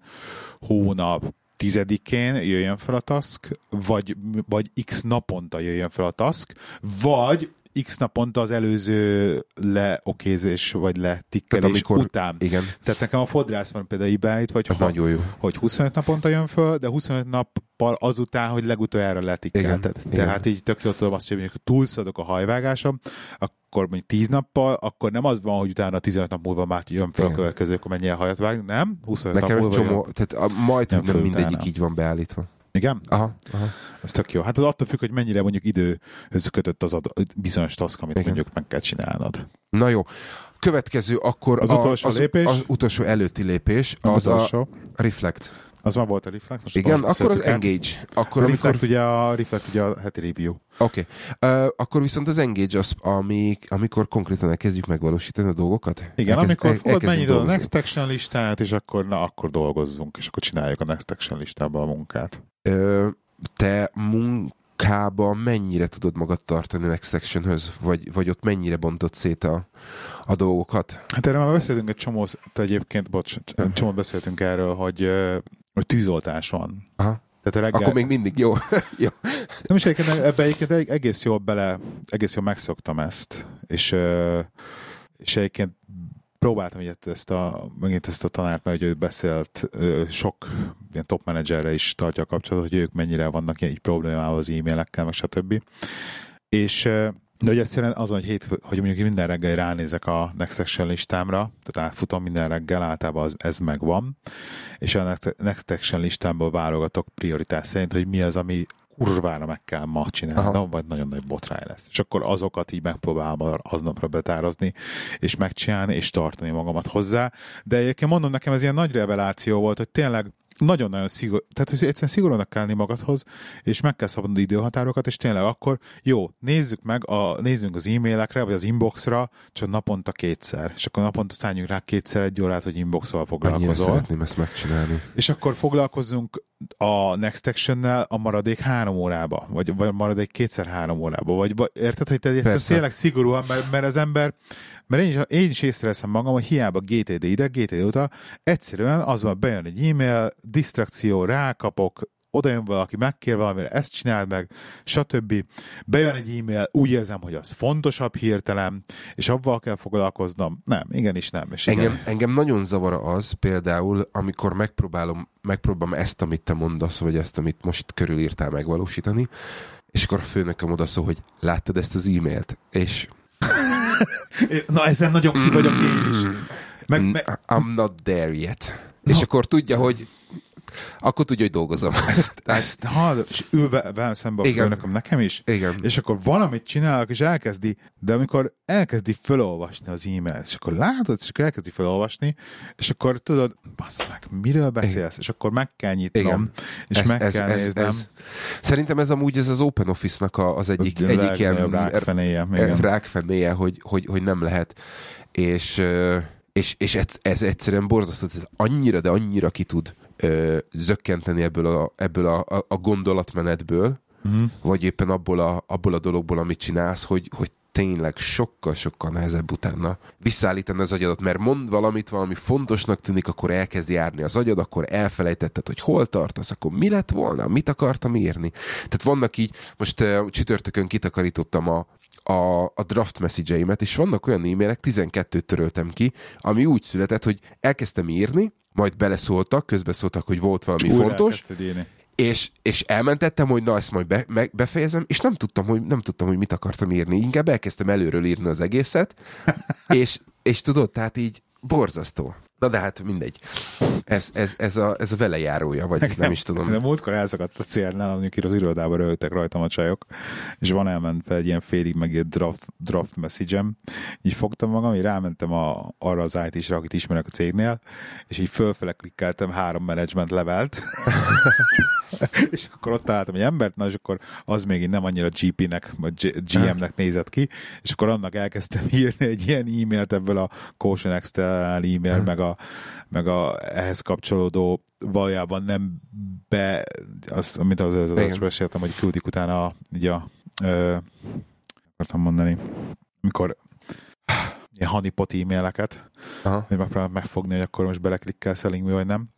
hónap tizedikén jöjjön fel a task, vagy, vagy x naponta jöjjön fel a task, vagy x naponta az előző leokézés, vagy letikkelés amikor, után. Igen. Tehát nekem a fodrász van például beállít, vagy ha, nagyon jó. hogy 25 naponta jön föl, de 25 nappal azután, hogy legutoljára letikkelted. Igen. Tehát így tök jól tudom azt, hogy mondjuk túlszadok a hajvágásom, akkor mondjuk 10 nappal, akkor nem az van, hogy utána 15 nap múlva már jön fel a következő, akkor mennyire hajat vág, nem? 25 Nekem nap múlva csomó, jön. tehát a, majd nem mindegyik utána. így van beállítva. Igen? Aha, aha. Ez tök jó. Hát az attól függ, hogy mennyire mondjuk időhöz kötött az a bizonyos task, amit Igen. mondjuk meg kell csinálnod. Na jó. Következő akkor az, a, utolsó az, lépés? az utolsó előtti lépés, az, az a Reflect. Az már volt a Reflect? Most Igen, akkor az Engage. Akkor, a Reflect amikor... ugye a Reflect ugye a heti review. Oké. Okay. Uh, akkor viszont az Engage az, ami, amikor konkrétan elkezdjük megvalósítani a dolgokat. Igen, Elkezd, amikor fogod mennyit a Next Action listát, és akkor na, akkor dolgozzunk, és akkor csináljuk a Next Action listába a munkát. Uh, te munkában mennyire tudod magad tartani Next Actionhöz, vagy, vagy ott mennyire bontott szét a, a dolgokat? Hát erről már beszéltünk egy csomó, egyébként, bocs, egy csomó beszéltünk erről, hogy hogy tűzoltás van. Aha. Tehát reggel... Akkor még mindig jó. <laughs> jó. Nem is egyébként ebbe egyébként egész jól bele, egész jól megszoktam ezt, és, és egyébként próbáltam hogy ezt a, megint ezt a tanárt, mert hogy ő beszélt sok ilyen top menedzserre is tartja a kapcsolatot, hogy ők mennyire vannak így problémával az e-mailekkel, meg stb. És de hogy egyszerűen az, hogy, hét, hogy mondjuk minden reggel ránézek a Next Action listámra, tehát átfutom minden reggel, általában az, ez megvan, és a Next Action listámból válogatok prioritás szerint, hogy mi az, ami kurvára meg kell ma csinálnom, vagy nagyon nagy botrány lesz. És akkor azokat így megpróbálom aznapra betározni, és megcsinálni, és tartani magamat hozzá. De egyébként mondom, nekem ez ilyen nagy reveláció volt, hogy tényleg nagyon-nagyon szigorú, tehát hogy egyszerűen szigorúnak kell magadhoz, és meg kell szabadulni időhatárokat, és tényleg akkor jó, nézzük meg, a, nézzünk az e-mailekre, vagy az inboxra, csak naponta kétszer, és akkor naponta szálljunk rá kétszer egy órát, hogy inboxval foglalkozol. Annyira szeretném ezt megcsinálni. És akkor foglalkozzunk a Next Action-nel a maradék három órába, vagy, vagy maradék kétszer három órába, vagy, vagy érted, hogy te egyszer tényleg szigorúan, mert, mert az ember mert én is, én is észreveszem magam, hogy hiába GTD ide, GTD oda, egyszerűen az van, bejön egy e-mail, disztrakció, rákapok, oda jön valaki, megkér valamire, ezt csináld meg, stb. Bejön egy e-mail, úgy érzem, hogy az fontosabb hirtelen, és abban kell foglalkoznom. Nem, igenis nem. És engem, igen. engem nagyon zavar az például, amikor megpróbálom, megpróbálom ezt, amit te mondasz, vagy ezt, amit most körülírtál megvalósítani, és akkor a főnököm oda szól, hogy láttad ezt az e-mailt, és Na, ezen nagyon ki vagyok én is. Meg, meg... I'm not there yet. No. És akkor tudja, hogy Akkor tudja, hogy dolgozom. Ezt, ezt hallod, és ül ve- velem szembe a Igen. főnököm, nekem is, Igen. és akkor valamit csinálok, és elkezdi, de amikor elkezdi felolvasni az e-mailt, és akkor látod, és akkor elkezdi felolvasni, és akkor tudod, bassz meg, miről beszélsz, és akkor meg kell nyitnom, Igen. és meg kell néznem. Szerintem ez amúgy ez az Open Office-nak az egyik, A egyik ilyen rákfenéje, igen. rákfenéje, hogy, hogy, hogy nem lehet. És, és, és ez, ez egyszerűen borzasztó, ez annyira, de annyira ki tud ö, zökkenteni ebből a, ebből a, a, a gondolatmenetből, Mhm. vagy éppen abból a, abból a dologból, amit csinálsz, hogy, hogy tényleg sokkal-sokkal nehezebb utána visszaállítani az agyadat, mert mond valamit, valami fontosnak tűnik, akkor elkezd járni az agyad, akkor elfelejtetted, hogy hol tartasz, akkor mi lett volna, mit akartam írni. Tehát vannak így, most uh, csütörtökön kitakarítottam a, a, a draft message és vannak olyan e-mailek, 12-t töröltem ki, ami úgy született, hogy elkezdtem írni, majd beleszóltak, közbeszóltak, hogy volt valami Újra fontos, és, és elmentettem, hogy na ezt majd be, meg, befejezem, és nem tudtam, hogy, nem tudtam, hogy mit akartam írni. Inkább elkezdtem előről írni az egészet, <laughs> és, és tudod, tehát így borzasztó. Na de hát mindegy. Ez, ez, ez, a, ez a velejárója, vagy nem is tudom. De múltkor elszakadt a célnál, amikor az irodába rögtek rajtam a csajok, és van elment egy ilyen félig megírt draft, draft message így fogtam magam, így rámentem a, arra az IT-sre, akit ismerek a cégnél, és így fölfele klikkeltem három management levelt, <laughs> és akkor ott találtam egy embert, na és akkor az még így nem annyira GP-nek, vagy GM-nek nézett ki, és akkor annak elkezdtem <laughs> írni egy ilyen e-mailt ebből a Caution External e-mail, meg, a, meg a ehhez kapcsolódó valójában nem be, azt, amit az, az, az beszéltem, hogy küldik utána így a, ö, akartam mondani, amikor ilyen honeypot e-maileket, Aha. hogy megpróbálom megfogni, hogy akkor most beleklikkel selling me, vagy nem.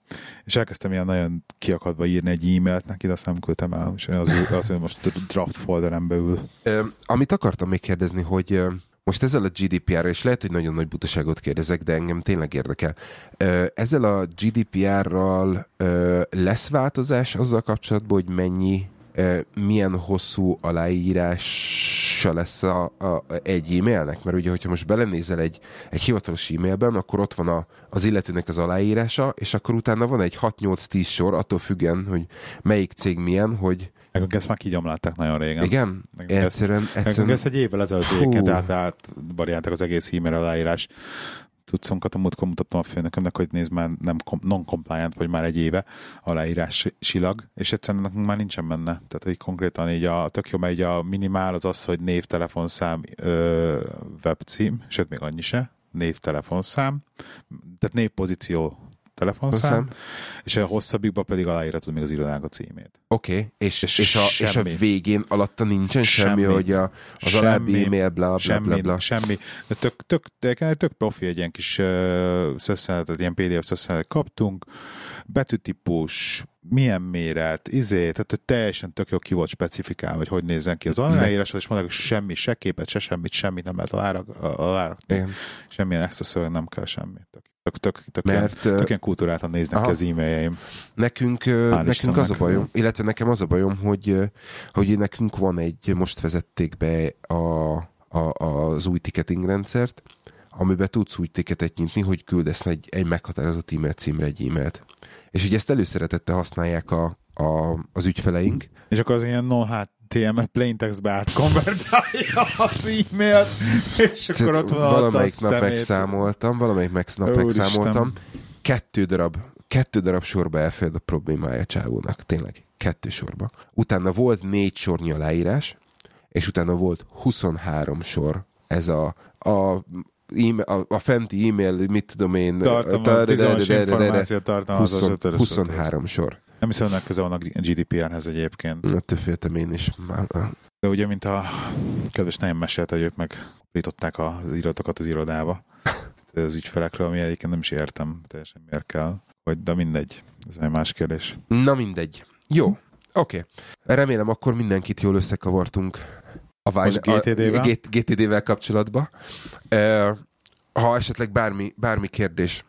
És elkezdtem ilyen nagyon kiakadva írni egy e-mailt neki, de azt nem küldtem el, és az, az, hogy most draft folderem beül. Ö, amit akartam még kérdezni, hogy most ezzel a GDPR-ra, és lehet, hogy nagyon nagy butaságot kérdezek, de engem tényleg érdekel. Ezzel a GDPR-ral lesz változás azzal kapcsolatban, hogy mennyi, milyen hosszú aláírása lesz a, a, egy e-mailnek? Mert ugye, hogyha most belenézel egy, egy hivatalos e-mailben, akkor ott van a, az illetőnek az aláírása, és akkor utána van egy 6-8-10 sor, attól függen, hogy melyik cég milyen, hogy Nekünk ezt már kigyomlálták nagyon régen. igen, Nekünk ezt- egyszerűen, Nekünk egyszerűen ezt egy évvel ezelőtt egyébként át, átbarjálták az egész e-mail aláírás tudszonkat, a múltkor mutattam a főnökömnek, hogy nézd már nem non-compliant, vagy már egy éve aláírásilag, és egyszerűen nekünk már nincsen benne. Tehát, hogy konkrétan így a tök jó, mert így a minimál az az, hogy név, telefonszám, ö, webcím, sőt, még annyi se, név, telefonszám, tehát név, pozíció, telefonszám, Szám. és a hosszabbikban pedig aláíratod még az irodának a címét. Oké, okay. és, És és, a, és a végén alatta nincsen semmi, Semmi. hogy a, az Semmi. alábbi e-mail, bla, bla, semmi, bla, bla. semmi. De tök, tök, de tök profi egy ilyen kis uh, szösszenetet, ilyen PDF szösszenetet kaptunk, betűtípus, milyen méret, izé, tehát hogy teljesen tök jó ki volt specifikálva, hogy hogy nézzen ki az aláírás, és mondják, hogy semmi, se képet, se semmit, semmit nem lehet alárak, alárakni. Igen. Semmilyen extra nem kell semmi. Tök, tök, tök, tök, Mert, ilyen, tök ilyen kultúráltan néznek aha. az e-mailjeim. Nekünk, nekünk Istennek. az a bajom, illetve nekem az a bajom, hogy, hogy nekünk van egy, most vezették be a, a, az új ticketing rendszert, amiben tudsz úgy ticketet nyitni, hogy küldesz egy, egy meghatározott e-mail címre egy e-mailt. És ugye ezt előszeretettel használják a, a, az ügyfeleink, És akkor az ilyen non HTML plain textbe átkonvertálja az e-mailt, és akkor ott van a valamelyik nap szemét. megszámoltam, valamelyik nap megszámoltam, kettő darab, kettő darab sorba elfed a problémája a csávónak, tényleg, kettő sorba. Utána volt négy sornyi aláírás, és utána volt 23 sor. Ez a, a e-mail, a, a fenti e-mail, mit tudom én, Tartalma, bizonyos információ tartalmaz az 20, ötös. 23 sor. Nem hiszem, hogy köze van a GDPR-hez egyébként. Ettől féltem én is. De ugye, mint a kedves nejem mesélte, hogy ők megprították az iratokat az irodába. Az ügyfelekről, ami egyébként nem is értem teljesen miért kell. Hogy, de mindegy. Ez egy más kérdés. Na mindegy. Jó, oké. Okay. Remélem akkor mindenkit jól összekavartunk a, a- GTD-vel? G- GTD-vel kapcsolatban. Ha esetleg bármi, bármi kérdés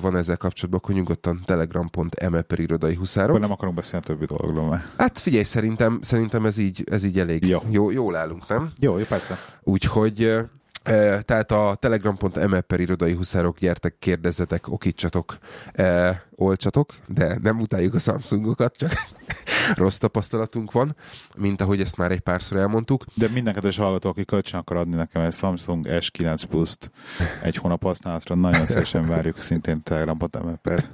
van ezzel kapcsolatban, akkor nyugodtan telegram.me per irodai Akkor huszárok. nem akarunk beszélni a többi dologról már. Hát figyelj, szerintem, szerintem ez így, ez így elég Jó. jó, jól állunk, nem? Jó, jó, persze. Úgyhogy, tehát a telegram.me per irodai huszárok, gyertek, kérdezzetek, okítsatok, e, olcsatok, de nem utáljuk a Samsungokat, csak <laughs> rossz tapasztalatunk van, mint ahogy ezt már egy párszor elmondtuk. De minden kedves hallgató, aki kölcsön akar adni nekem egy Samsung S9 Plus-t egy hónap használatra, nagyon szívesen várjuk szintén telegram.me per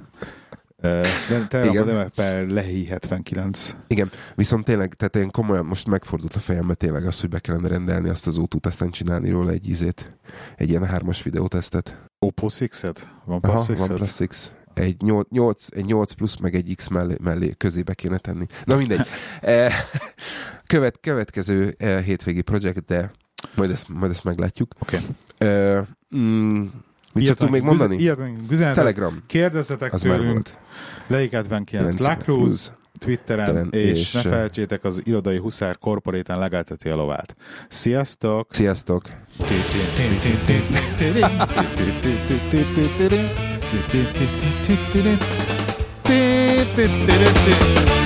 de telegram per lehi 79. Igen, viszont tényleg, tehát én komolyan most megfordult a fejembe tényleg az, hogy be kellene rendelni azt az ótút, aztán csinálni róla egy ízét, egy ilyen hármas videótesztet. Oppo 6-et? Van Aha, Plus 6 egy 8, 8, egy 8 plusz, meg egy X mellé, mellé közébe kéne tenni. Na mindegy. <laughs> E, követ, következő e, hétvégi projekt, de majd ezt, majd ezt meglátjuk. Okay. Mm, Mit tudtunk még mondani? Írtunk Telegram. Kérdezzetek az tőlünk. Leik 79 Lacruz. Twitteren, és, és ne felejtsétek, az irodai huszár korporéten legelteti a lovát. Sziasztok! Sziasztok! Sziasztok!